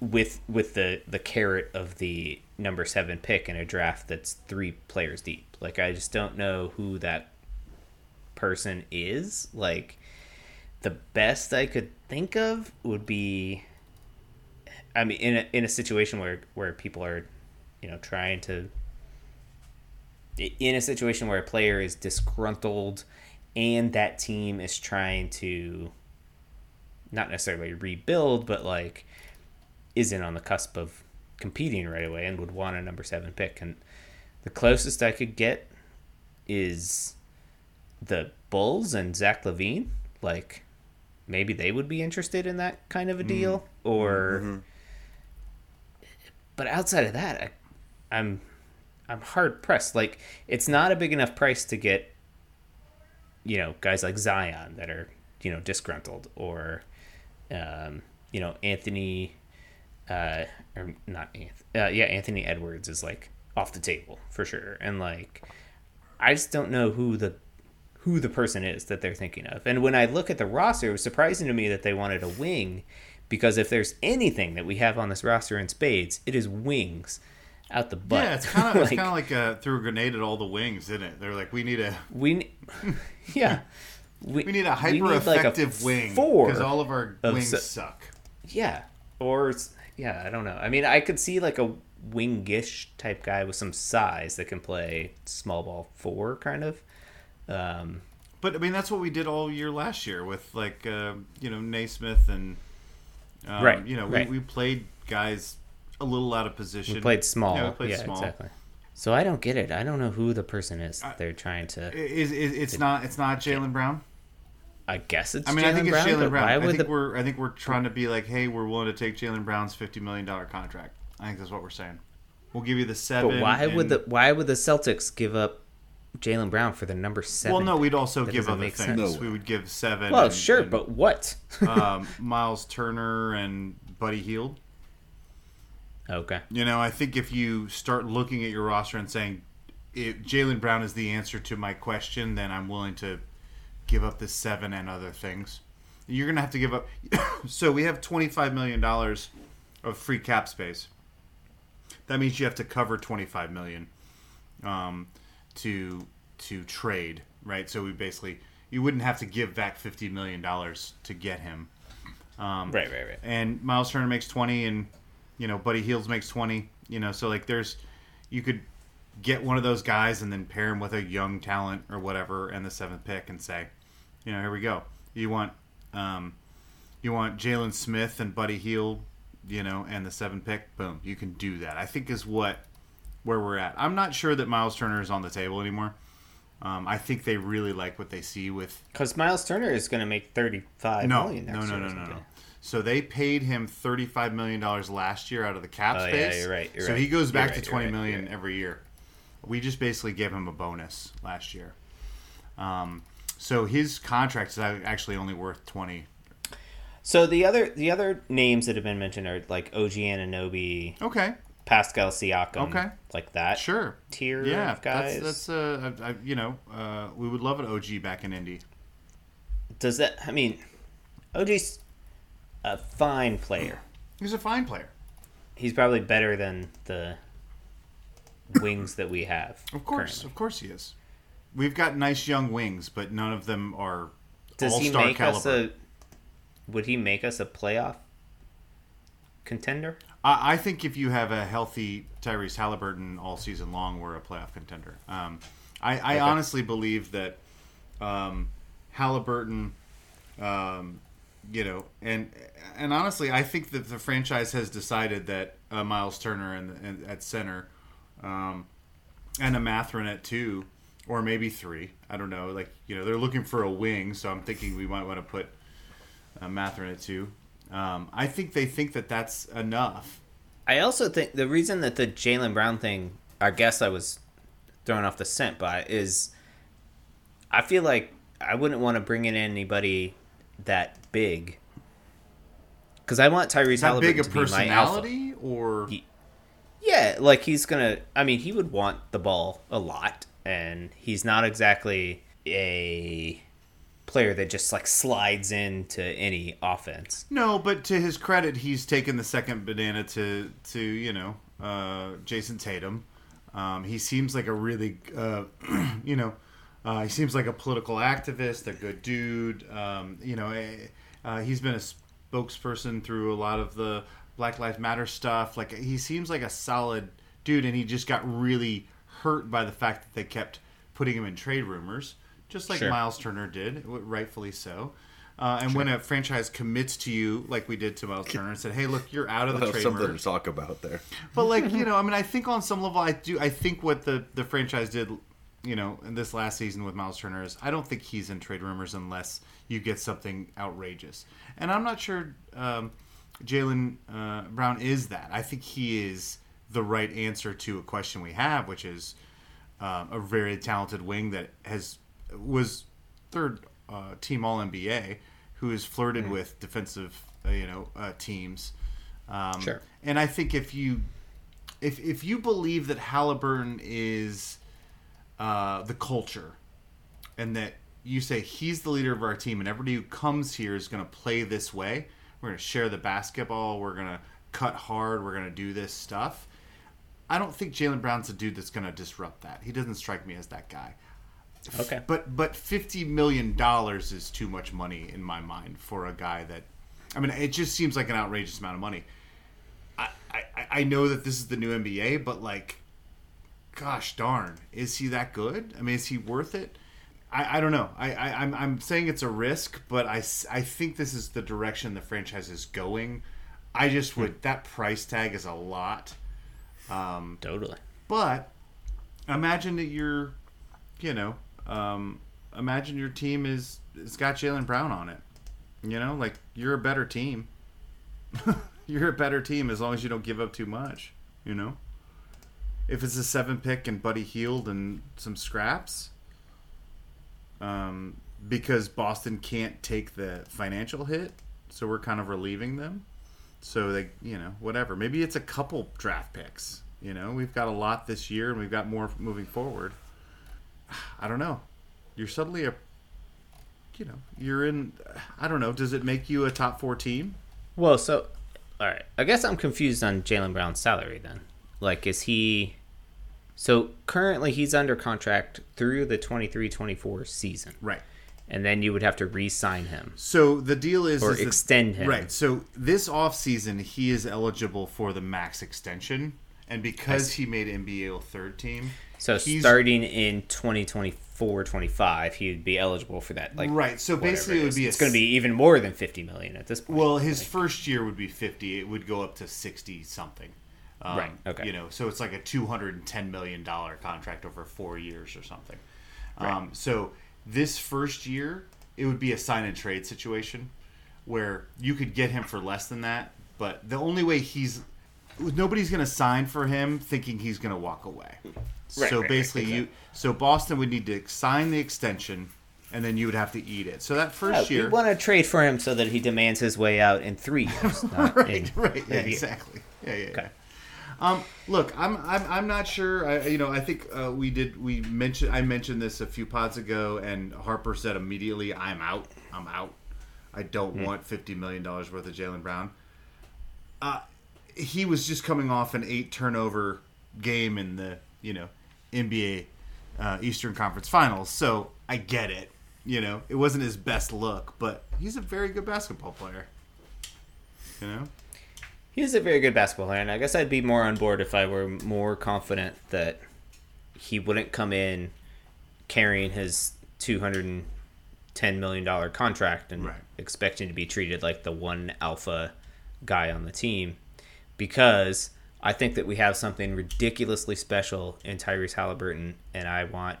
with with the the carrot of the number seven pick in a draft that's three players deep. Like I just don't know who that person is. Like the best I could think of would be I mean in a in a situation where where people are you know trying to in a situation where a player is disgruntled and that team is trying to not necessarily rebuild but like isn't on the cusp of competing right away and would want a number 7 pick. And the closest I could get is the Bulls and Zach LaVine. Like maybe they would be interested in that kind of a mm. deal or mm-hmm. but outside of that I, i'm i'm hard pressed. Like it's not a big enough price to get you know guys like zion that are you know disgruntled or um you know anthony uh or not anthony uh, yeah anthony edwards is like off the table for sure and like I just don't know who the who the person is that they're thinking of. And when I look at the roster, it was surprising to me that they wanted a wing because if there's anything that we have on this roster in spades, it is wings out the butt. Yeah, it's kind of it's Like, kind of like uh, threw a grenade at all the wings, isn't it? They're like, we need a we ne- yeah. we need a hyper need, like, effective wing four because all of our of wings se- suck. Yeah, or it's- yeah, I don't know. I mean, I could see like a wingish type guy with some size that can play small ball four, kind of. Um, But I mean, that's what we did all year last year with like uh, you know Nesmith and um, Right, You know, right. we, we played guys a little out of position. we played small. Yeah, Yeah, we played small. exactly. So I don't get it. I don't know who the person is that they're trying to. Is, is it's not it's not Jaylen Brown. I guess it's. I mean, I think Jaylen it's Jaylen Brown. I think the we're I think we're trying to be like, hey, we're willing to take Jaylen Brown's fifty million dollar contract. I think that's what we're saying. We'll give you the seven. But why would the why would the Celtics give up Jaylen Brown for the number seven? Well, no, we'd also That give other things. sense. No we would give seven. Well, and- sure, and, but what? um, Miles Turner and Buddy Hield. Okay. You know, I think if you start looking at your roster and saying if Jaylen Brown is the answer to my question, then I'm willing to give up the seven and other things. You're gonna have to give up. so we have 25 million dollars of free cap space. That means you have to cover 25 million um, to to trade, right? So we basically you wouldn't have to give back 50 million dollars to get him. Um, Right, right, right. and Miles Turner makes 20 and you know Buddy Hield's makes 20 you know so like there's you could get one of those guys and then pair him with a young talent or whatever and the seventh pick and say you know here we go. You want um, you want Jalen Smith and Buddy Hield you know and the seventh pick? Boom you can do that. I think is what where we're at. I'm not sure that Miles Turner is on the table anymore. Um, I think they really like what they see with Because Miles Turner is going to make thirty-five no, million no, next no, year no, no, no. So they paid him thirty-five million dollars last year out of the cap Oh, yeah, space. you're right, you're so right, he goes back right, to you're twenty right, million right. every year. We just basically gave him a bonus last year. Um, so his contract is actually only worth twenty. So the other the other names that have been mentioned are like OG Anunoby, Okay, Pascal Siakam, Okay. like that sure. tier Yeah, of guys. that's that's uh, I, I- you know, uh, we would love an OG back in Indy. Does that? I mean, OG's a fine player. He's a fine player, He's probably better than the wings that we have. of course, currently. of course he is. We've got nice young wings, but none of them are Does all-star caliber. a? Would he make us a playoff contender? I I think if you have a healthy Tyrese Halliburton all season long, we're a playoff contender. Um, I, I honestly believe that um, Halliburton, um, you know, and and honestly, I think that the franchise has decided that uh, Miles Turner and, at center, um, and a Mathurin at two, or maybe three. I don't know. Like you know, they're looking for a wing, so I'm thinking we might want to put uh, Mathurin at two. Um, I think they think that that's enough. I also think the reason that the Jaylen Brown thing, I guess I was thrown off the scent by, is I feel like I wouldn't want to bring in anybody that big. Because I want Tyrese that Halliburton big a to be my alpha. personality or He- Yeah, like he's gonna. I mean, he would want the ball a lot, and he's not exactly a player that just like slides into any offense. no? But to his credit, he's taken the second banana to to you know uh, Jayson Tatum. Um, he seems like a really uh, you know uh, he seems like a political activist, a good dude. Um, you know, eh, uh, he's been a spokesperson through a lot of the Black Lives Matter stuff. Like he seems like a solid dude, and he just got really hurt by the fact that they kept putting him in trade rumors, just like Sure. Miles Turner did, rightfully so. Uh, and when a franchise commits to you, like we did to Miles Turner, and said, "Hey, look, you're out of the trade something rumors." to talk about there. But like you know, I mean, I think on some level, I do. I think what the the franchise did, you know, in this last season with Miles Turner is, I don't think he's in trade rumors unless you get something outrageous. And I'm not sure um, Jaylen uh, Brown is that. I think he is the right answer to a question we have, which is um, a very talented wing that has was third uh, team All NBA, who has flirted with defensive, uh, you know, uh, teams. Um, Sure. And I think if you if if you believe that Halliburton is uh, the culture, and that you say he's the leader of our team, and everybody who comes here is going to play this way. We're going to share the basketball. We're going to cut hard. We're going to do this stuff. I don't think Jaylen Brown's a dude that's going to disrupt that. He doesn't strike me as that guy. Okay. But but fifty million dollars is too much money in my mind for a guy that. I mean, it just seems like an outrageous amount of money. I, I, I know that this is the new NBA, but like, gosh darn, is he that good? I mean, is he worth it? I, I don't know. I, I I'm I'm saying it's a risk, but I I think this is the direction the franchise is going. I just would that price tag is a lot. Um, Totally. but imagine that you're, you know, um, imagine your team is it's got Jaylen Brown on it. You know, like you're a better team. you're a better team as long as you don't give up too much. You know, if it's a seven pick and Buddy Hield and some scraps, um, because Boston can't take the financial hit, so we're kind of relieving them. So they, you know, whatever. Maybe it's a couple draft picks. You know, we've got a lot this year, and we've got more moving forward. I don't know. You're suddenly a, you know, you're in. I don't know. Does it make you a top four team? Well, so all right. I guess I'm confused on Jaylen Brown's salary then. Like, is he? So currently he's under contract through the 23-24 season, Right. and then you would have to re-sign him. So the deal is, Or is that- extend him. Right. So this offseason, he is eligible for the max extension, and because he made NBA third team, So starting in 2024-25, he would be eligible for that. Like, Right, so basically it would be it's going to be even more than 50 million at this point. Well, his first year would be fifty. It would go up to sixty something. Um, Right, okay. You know, so it's like a two hundred and ten million dollar contract over four years or something. Um, so this first year, it would be a sign and trade situation where you could get him for less than that. But the only way he's nobody's going to sign for him thinking he's going to walk away. Right, so right, right, basically, you so Boston would need to sign the extension, and then you would have to eat it. So that first year, you want to trade for him so that he demands his way out in three years. not right, in right, yeah, exactly. Yeah, yeah. Okay. yeah. Um, look, I'm, I'm, I'm not sure. I, you know, I think uh, we did. We mentioned. I mentioned this a few pods ago, and Harper said immediately, "I'm out. I'm out. I don't Hmm. want fifty million dollars worth of Jaylen Brown." Uh, he was just coming off an eight turnover game in the you know NBA uh, Eastern Conference Finals, so I get it. You know, it wasn't his best look, but he's a very good basketball player. You know. He's a very good basketball player, and I guess I'd be more on board if I were more confident that he wouldn't come in carrying his two hundred and ten million dollar contract and Right. expecting to be treated like the one alpha guy on the team, because I think that we have something ridiculously special in Tyrese Halliburton, and I want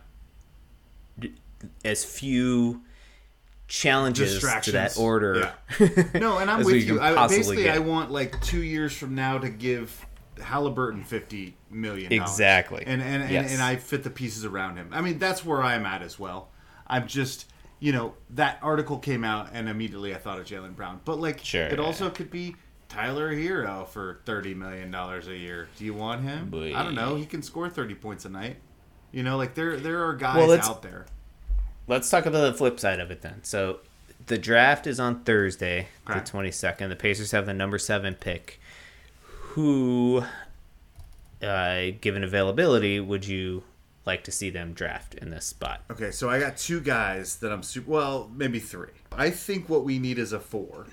as few challenges to that order. No, and I'm with you. I, basically, get. I want like two years from now to give Halliburton fifty million. Exactly. And and, and, Yes. and I fit the pieces around him. I mean, that's where I'm at as well. I'm just, you know, that article came out, and immediately I thought of Jaylen Brown. But like, Sure, it yeah. also could be Tyler Herro for thirty million dollars a year. Do you want him? Boy. I don't know. He can score thirty points a night. You know, like there there are guys Well, out there. Let's talk about the flip side of it then. So the draft is on Thursday, Okay. the twenty second. The Pacers have the number seven pick. Who, uh, given availability, would you like to see them draft in this spot? Okay, so I got two guys that I'm super. Well, maybe three. I think what we need is a four,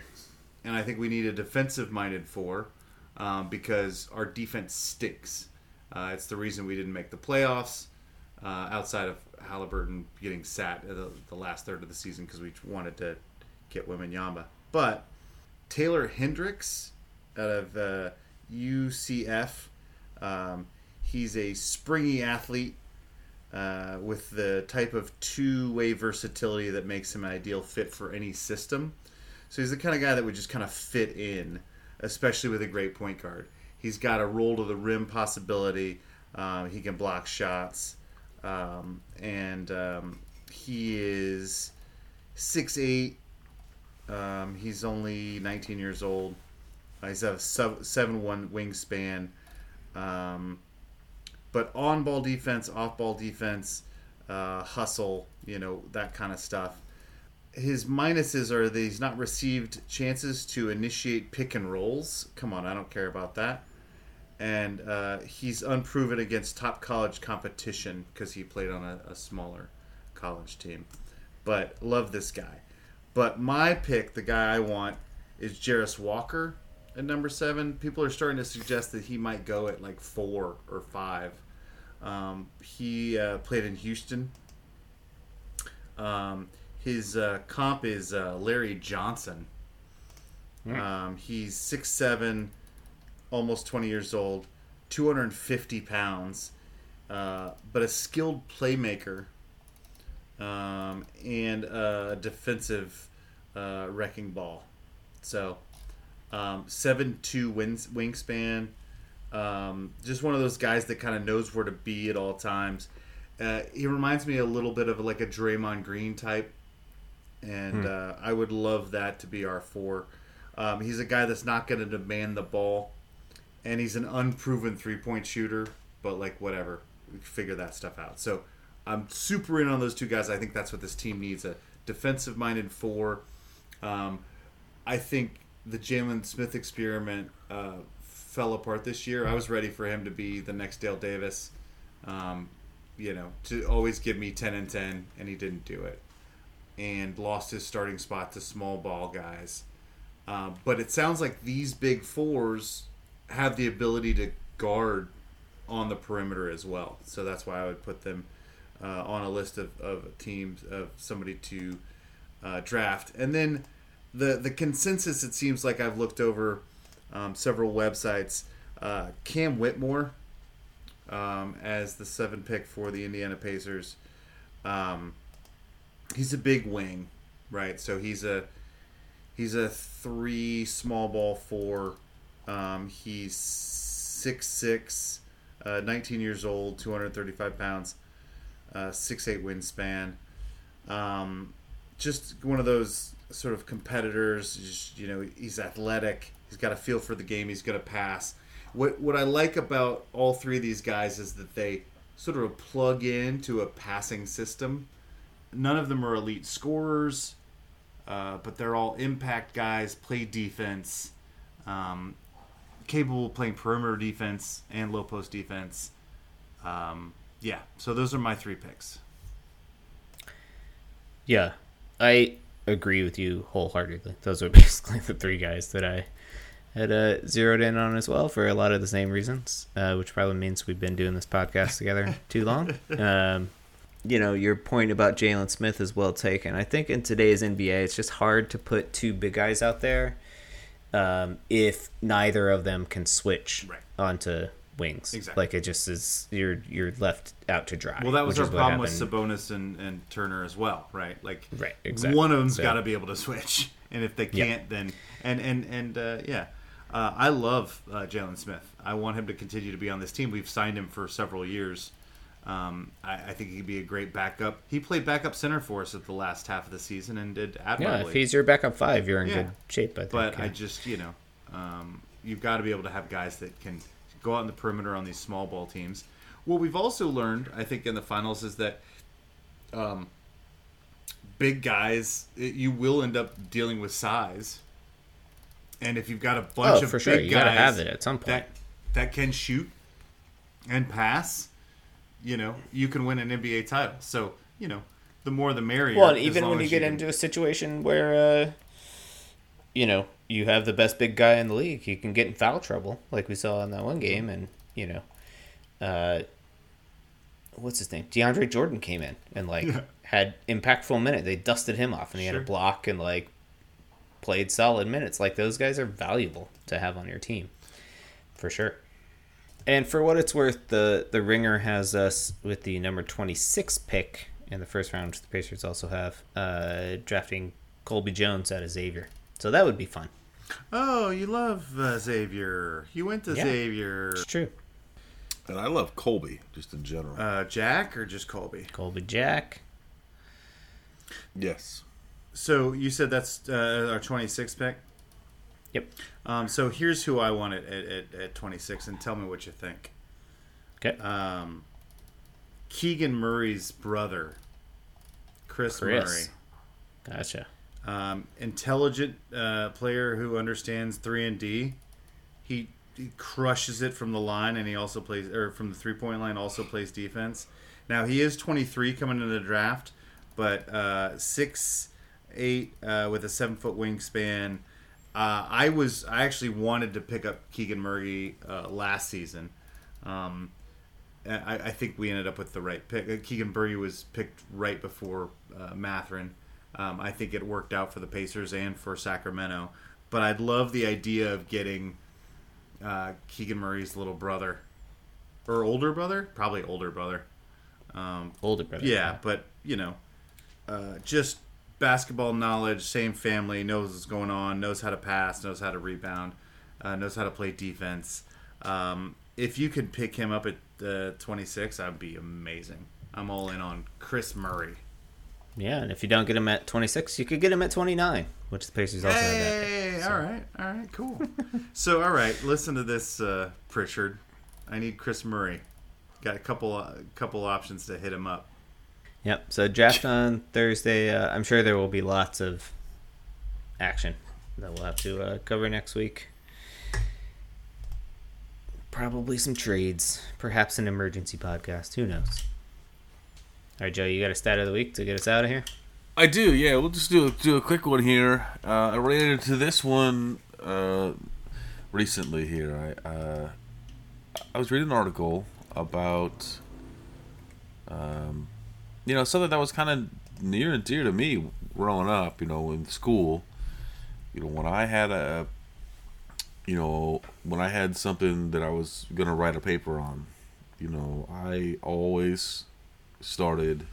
and I think we need a defensive-minded four um, because our defense stinks. Uh, it's the reason we didn't make the playoffs. Uh, outside of Halliburton getting sat the, the last third of the season because we wanted to get Wembanyama, but Taylor Hendricks out of uh, UCF. Um, he's a springy athlete uh, with the type of two-way versatility that makes him an ideal fit for any system. So he's the kind of guy that would just kind of fit in, especially with a great point guard. He's got a roll to the rim possibility. Um, he can block shots, um, and um, he is six eight. Um, he's only 19 years old. Uh, he's a seven one wingspan. Um, but on ball defense, off ball defense, uh, hustle, you know, that kind of stuff. His minuses are that he's not received chances to initiate pick and rolls. Come on, I don't care about that. And uh, he's unproven against top college competition because he played on a, a smaller college team. But love this guy. But my pick, the guy I want, is Jarace Walker at number seven. People are starting to suggest that he might go at like four or five. Um, he uh, played in Houston. Um, his uh, comp is uh, Larry Johnson. Um, he's six seven, almost twenty years old, two hundred and fifty pounds, uh, but a skilled playmaker um, and a defensive uh, wrecking ball. So um, seven two wings, wingspan. Um, just one of those guys that kind of knows where to be at all times. Uh, he reminds me a little bit of like a Draymond Green type, and uh, I would love that to be our four. Um, he's a guy that's not going to demand the ball, and he's an unproven three point shooter. But like whatever, we figure that stuff out. So I'm super in on those two guys. I think that's what this team needs: a defensive minded four. Um, I think the Jalen Smith experiment uh, fell apart this year. I was ready for him to be the next Dale Davis, um, you know, to always give me 10 and 10, and he didn't do it. And lost his starting spot to small ball guys. Uh, but it sounds like these big fours have the ability to guard on the perimeter as well. So that's why I would put them uh, on a list of, of teams, of somebody to uh, draft. And then the the consensus it seems like I've looked over um, several websites. Uh, Cam Whitmore um, as the seven pick for the Indiana Pacers. Um, he's a big wing, right? So he's a he's a three small ball four. Um, he's six uh, 19 years old, 235 pounds, uh, six eight wingspan. Um, just one of those sort of competitors. Just, you know, he's athletic. He's got a feel for the game. He's going to pass. What what I like about all three of these guys is that they sort of plug into a passing system. None of them are elite scorers, uh, but they're all impact guys. Play defense, um, capable of playing perimeter defense and low post defense. Um, yeah, so those are my three picks. Yeah, I agree with you wholeheartedly. Those are basically the three guys that I had uh, zeroed in on as well for a lot of the same reasons, uh, which probably means we've been doing this podcast together too long. Um, you know, your point about Jalen Smith is well taken. I think in today's NBA, it's just hard to put two big guys out there um, if neither of them can switch Right. onto wings. Exactly. Like it just is, you're you're left out to dry. Well, that was our problem with Sabonis and, and Turner as well, right? Like, Right, exactly. one of them's So- got to be able to switch, and if they can't, then and and and uh, yeah, uh, I love uh, Jalen Smith. I want him to continue to be on this team. We've signed him for several years. Um, I, I think he could be a great backup. He played backup center for us at the last half of the season and did admirably. Yeah, if he's your backup five, you're in Yeah. good shape. I think. But yeah. I just, you know, um, you've got to be able to have guys that can go out in the perimeter on these small ball teams. What we've also learned, I think, in the finals is that um, big guys, it, you will end up dealing with size. And if you've got a bunch Oh, of for big sure. You guys gotta have it at some point. that that can shoot and pass, you know, you can win an NBA title. So, you know, the more the merrier. Well, even when you get into a situation where, uh, you know, you have the best big guy in the league, he can get in foul trouble, like we saw in that one game, and you know, uh, what's his name? DeAndre Jordan came in and like had impactful minute. They dusted him off, and he had a block and like played solid minutes. Like those guys are valuable to have on your team, for sure. And for what it's worth, the the Ringer has us with the number twenty six pick in the first round. which The Pacers also have uh, drafting Colby Jones out of Xavier, so that would be fun. Oh, you love uh, Xavier. You went to Yeah. Xavier. It's true. And I love Colby just in general. Uh, Jack or just Colby? Colby Jack. yes. So you said that's uh, our 26th pick. Yep. Um, so here's who I want at, at, at 26, and tell me what you think. Okay. Um, Keegan Murray's brother, Kris, Kris. Murray. Gotcha. um, intelligent uh, player who understands three and D. He, he crushes it from the line, and he also plays or from the three point line. Also plays defense. Now he is 23 coming into the draft, but uh, six eight uh, with a seven foot wingspan. Uh, I was I actually wanted to pick up Keegan Murray uh, last season. Um, I, I think we ended up with the right pick. Uh, Keegan Murray was picked right before uh, Mathurin. Um, I think it worked out for the Pacers and for Sacramento. But I'd love the idea of getting uh, Keegan Murray's little brother or older brother, probably older brother. Um, Older brother. yeah, but you know, uh, just basketball knowledge, same family, knows what's going on, knows how to pass, knows how to rebound, uh, knows how to play defense. Um, if you could pick him up at uh, 26, that'd be amazing. I'm all in on Kris Murray. Yeah, and if you don't get him at 26, you could get him at 29, which the Pacers also have that pick. Hey, so. all right, all right, cool. so, all right, listen to this, uh, Pritchard. I need Kris Murray. Got a couple, uh, couple options to hit him up. Yep. So draft on Thursday. Uh, I'm sure there will be lots of action that we'll have to uh, cover next week. Probably some trades, perhaps an emergency podcast. Who knows? All right, Joe, you got a stat of the week to get us out of here? I do, yeah. We'll just do a, do a quick one here. Uh, I ran into this one uh, recently here. I uh, I was reading an article about um, you know something that was kind of near and dear to me growing up. You know, in school. You know, when I had a you know when I had something that I was gonna write a paper on, you know, I always started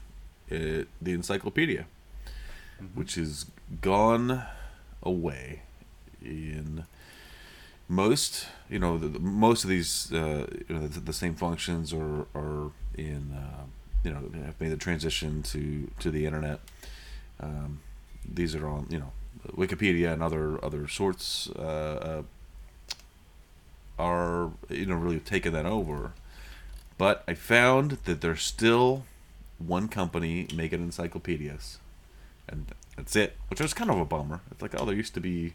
at the encyclopedia which has gone away in most you know the, the- most of these uh, you know the, the same functions are are in uh, you know have made the transition to to the internet um, these are on you know Wikipedia and other other sorts uh, uh, are you know really taking that over but I found that there's still one company making encyclopedias and that's it. Which was kind of a bummer. It's like, oh, there used to be,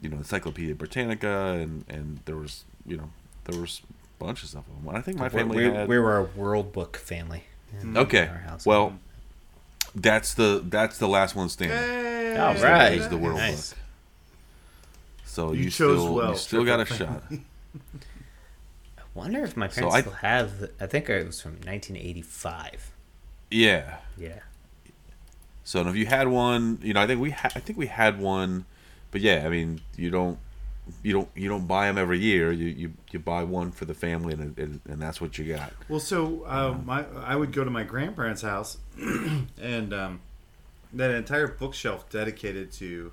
you know, Encyclopedia Britannica, and and there was, you know, there was bunches of them. I think my family we, had. we were a World Book family. In mm-hmm. okay, our house. well, that's the that's the last one standing. all So right, there's the World nice. Book. So You you, chose still well, you still got a shot. I wonder if my So parents I- still have. the- I think it was from 1985. Yeah. Yeah. So if you had one, you know, I think we ha- I think we had one, but yeah, I mean, you don't you don't you don't buy them every year. You you, you buy one for the family, and, and and that's what you got. Well, so uh, my I would go to my grandparents' house, and um, that entire bookshelf dedicated to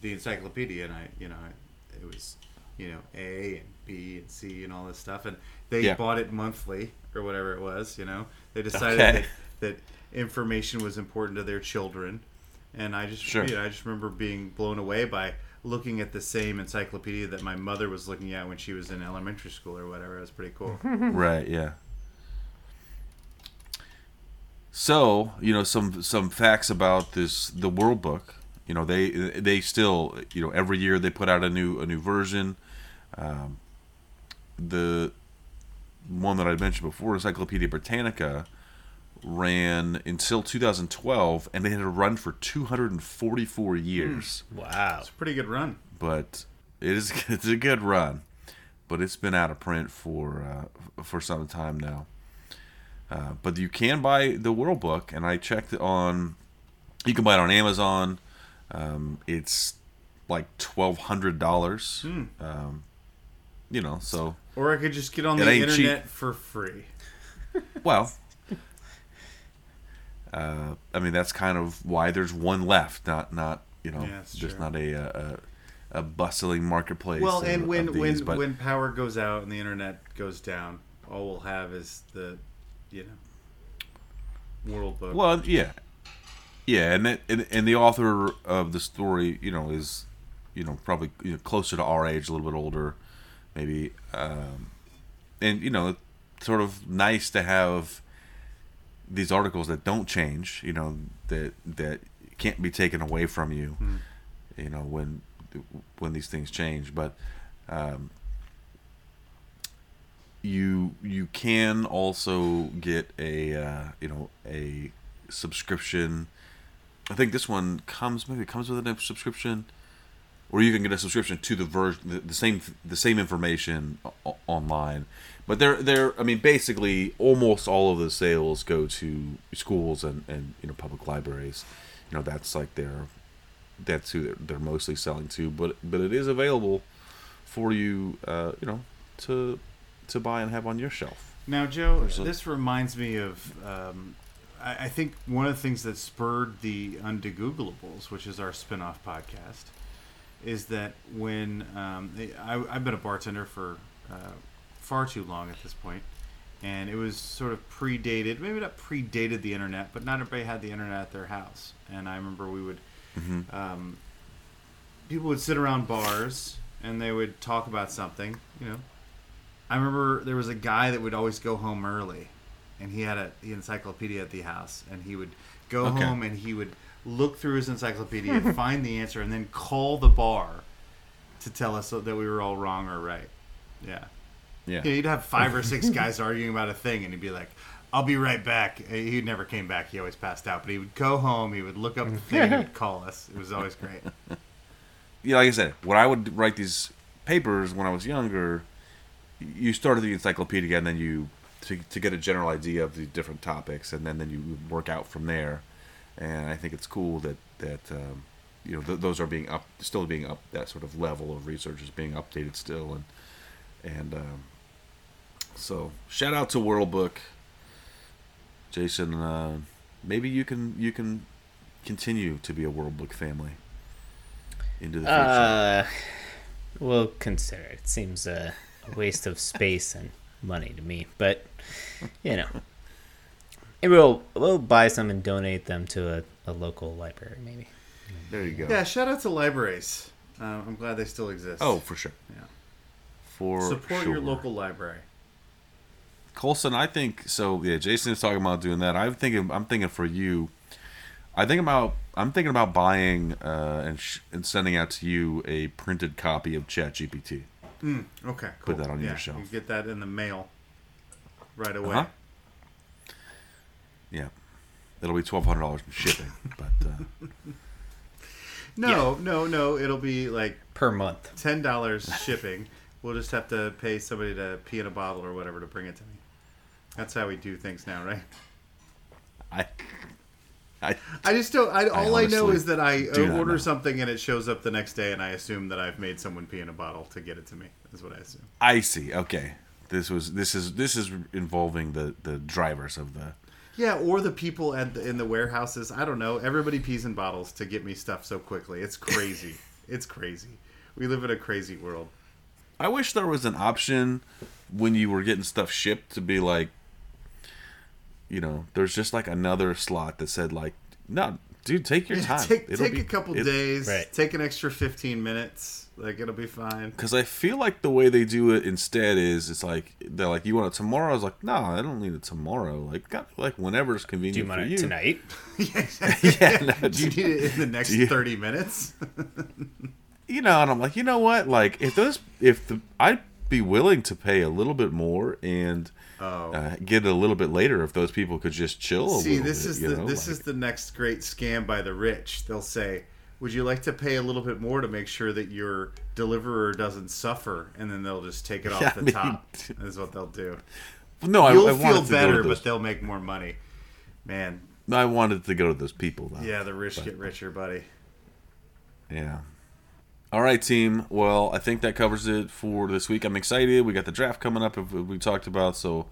the encyclopedia, and I, you know, it was, you know, A and B and C and all this stuff, and they Yeah. bought it monthly or whatever it was. You know, they decided Okay. that, that information was important to their children, and I just, Sure. you know, I just remember being blown away by looking at the same encyclopedia that my mother was looking at when she was in elementary school or whatever. It was pretty cool. Right. Yeah. So you know some some facts about this the World Book. You know they they still you know every year they put out a new a new version. Um, the one that I mentioned before, Encyclopedia Britannica, ran until 2012, and they had a run for 244 years. Wow. It's a pretty good run. But it is it's a good run, but it's been out of print for uh, for some time now. Uh, but you can buy the World Book, and I checked it on. You can buy it on Amazon. Um, it's like twelve hundred dollars. Um, you know, so Or I could just get on It the ain't cheap. internet for free. well. Uh, I mean that's kind of why there's one left, not not you know, Yeah, there's true. not a, a a bustling marketplace. Well, of- and when of these, when but- when power goes out and the internet goes down, all we'll have is the, you know, world book. Well, yeah, yeah, and that, and, and the author of the story, you know, is you know probably you know, closer to our age, a little bit older, maybe, um, and you know, sort of nice to have these articles that don't change, you know, that that can't be taken away from you, you know, when when these things change. But um, you you can also get a uh, you know a subscription. I think this one comes maybe it comes with a subscription, or you can get a subscription to the version the, the same the same information o- online. But they're they're I mean basically almost all of the sales go to schools and, and you know public libraries. You know that's like their that's who they're, they're mostly selling to. But but it is available for you uh, you know to to buy and have on your shelf. Now, Joe, There's a- this reminds me of. Um, I, I think one of the things that spurred the Undegoogleables, which is our spin-off podcast, is that when um, I, I've been a bartender for uh, far too long at this point, and it was sort of predated, maybe not predated the internet, but not everybody had the internet at their house. And I remember we would, um, people would sit around bars and they would talk about something, you know, I remember there was a guy that would always go home early, and he had a the encyclopedia at the house, and he would go Okay. home and he would look through his encyclopedia, find the answer, and then call the bar to tell us that we were all wrong or right. Yeah. Yeah. Yeah, you'd have five or six guys arguing about a thing, and he'd be like, "I'll be right back." He never came back; he always passed out. But he would go home, he would look up the thing, he would call us. It was always great. yeah, like I said, when I would write these papers when I was younger, you started the encyclopedia and then you to, to get a general idea of the different topics, and then then you work out from there. And I think it's cool that that um, you know th- those are being up, still being up. That sort of level of research is being updated still, and and um, so shout out to World Book, Jason. Uh, maybe you can you can continue to be a World Book family into the future. Uh, we'll consider it. It seems a waste of space and money to me, but you know, maybe we'll we'll buy some and donate them to a, a local library, maybe. There you go. Yeah, shout out to libraries. Uh, I'm glad they still exist. Oh, for sure. Yeah. For support sure. your local library. Colson, I think so. Yeah, Jason is talking about doing that. I'm thinking. I'm thinking for you. I think about. I'm thinking about buying uh, and sh- and sending out to you a printed copy of ChatGPT. Okay, cool. Put that on your yeah, shelf. You get that in the mail right away. Uh-huh. Yeah, it'll be twelve hundred dollars in shipping, but uh, No, no, no. It'll be like Per month. ten dollars shipping. we'll just have to pay somebody to pee in a bottle or whatever to bring it to me. That's how we do things now, right? I, I, I just don't. I, all I, know is that I order know. something and it shows up the next day, and I assume that I've made someone pee in a bottle to get it to me. Is what I assume. I see. Okay, this was this is this is involving the the drivers of the. Yeah, or the people at the, in the warehouses. I don't know. Everybody pees in bottles to get me stuff so quickly. It's crazy. it's crazy. We live in a crazy world. I wish there was an option when you were getting stuff shipped to be like, you know, there's just like another slot that said like, no, dude, take your time. take It'll take be- a couple it- days. Right. Take an extra fifteen minutes. Like it'll be fine. Because I feel like the way they do it instead is it's like they're like, you want it tomorrow? I was like, no, I don't need it tomorrow. Like, got, like whenever it's Do you convenient want for it you. tonight? yeah, no, Do you need it in the next you- thirty minutes? you know, and I'm like, you know what? Like, if those, if the, I'd be willing to pay a little bit more and Oh. uh, get it a little bit later if those people could just chill. A See, little this bit, is the know, this like- is the next great scam by the rich. They'll say, "Would you like to pay a little bit more to make sure that your deliverer doesn't suffer?" And then they'll just take it off Yeah, the I mean- top. Is what they'll do. no, You'll I, I feel better, those, but they'll make more money. Man, I wanted to go to those people though. yeah, the rich get richer, buddy. Yeah. All right, team. Well, I think that covers it for this week. I'm excited. We got the draft coming up, we talked about. So,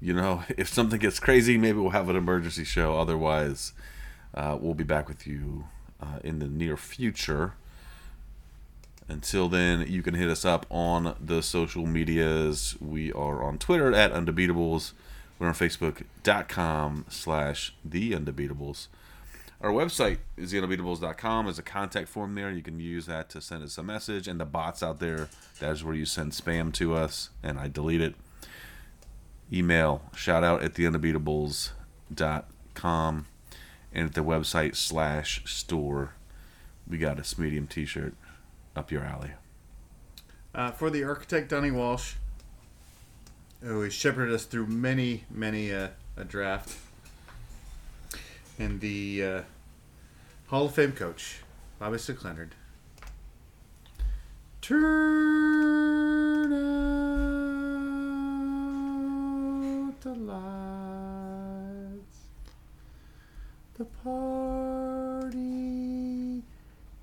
you know, if something gets crazy, maybe we'll have an emergency show. Otherwise, uh, we'll be back with you uh, in the near future. Until then, you can hit us up on the social medias. We are on Twitter at Undebeatables. We're on Facebook.com slash The Undebeatables. Our website is theundebeatables.com. There's a contact form there. You can use that to send us a message. And the bots out there, that is where you send spam to us, and I delete it. Email shout out at theundebeatables.com. com and at the website slash store we got a medium t-shirt up your alley Uh, for the architect Donnie Walsh, who has shepherded us through many, many uh, a draft, and the uh, Hall of Fame coach Bobby Slick Leonard. Turn out the lights. The party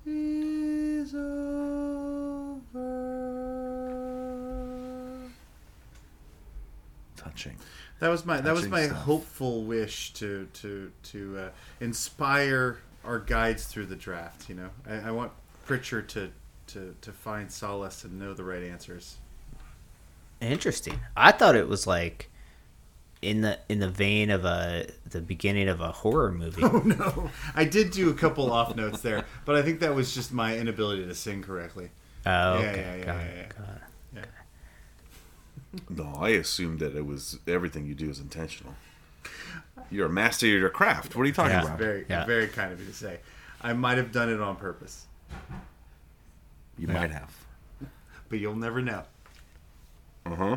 is over. touching That was my that was my stuff. hopeful wish to to to uh, inspire our guides through the draft. You know, I, I want Pritchard to, to to find solace and know the right answers. Interesting. I thought it was like in the in the vein of a the beginning of a horror movie. Oh no, I did do a couple off notes there, but I think that was just my inability to sing correctly. Oh, Yeah, okay. yeah, yeah, yeah, it, yeah. got it. no i assumed that it was everything you do is intentional you're a master of your craft what are you talking Yeah. about Very Yeah. very kind of you to say. I might have done it on purpose, you might have but you'll never know. uh-huh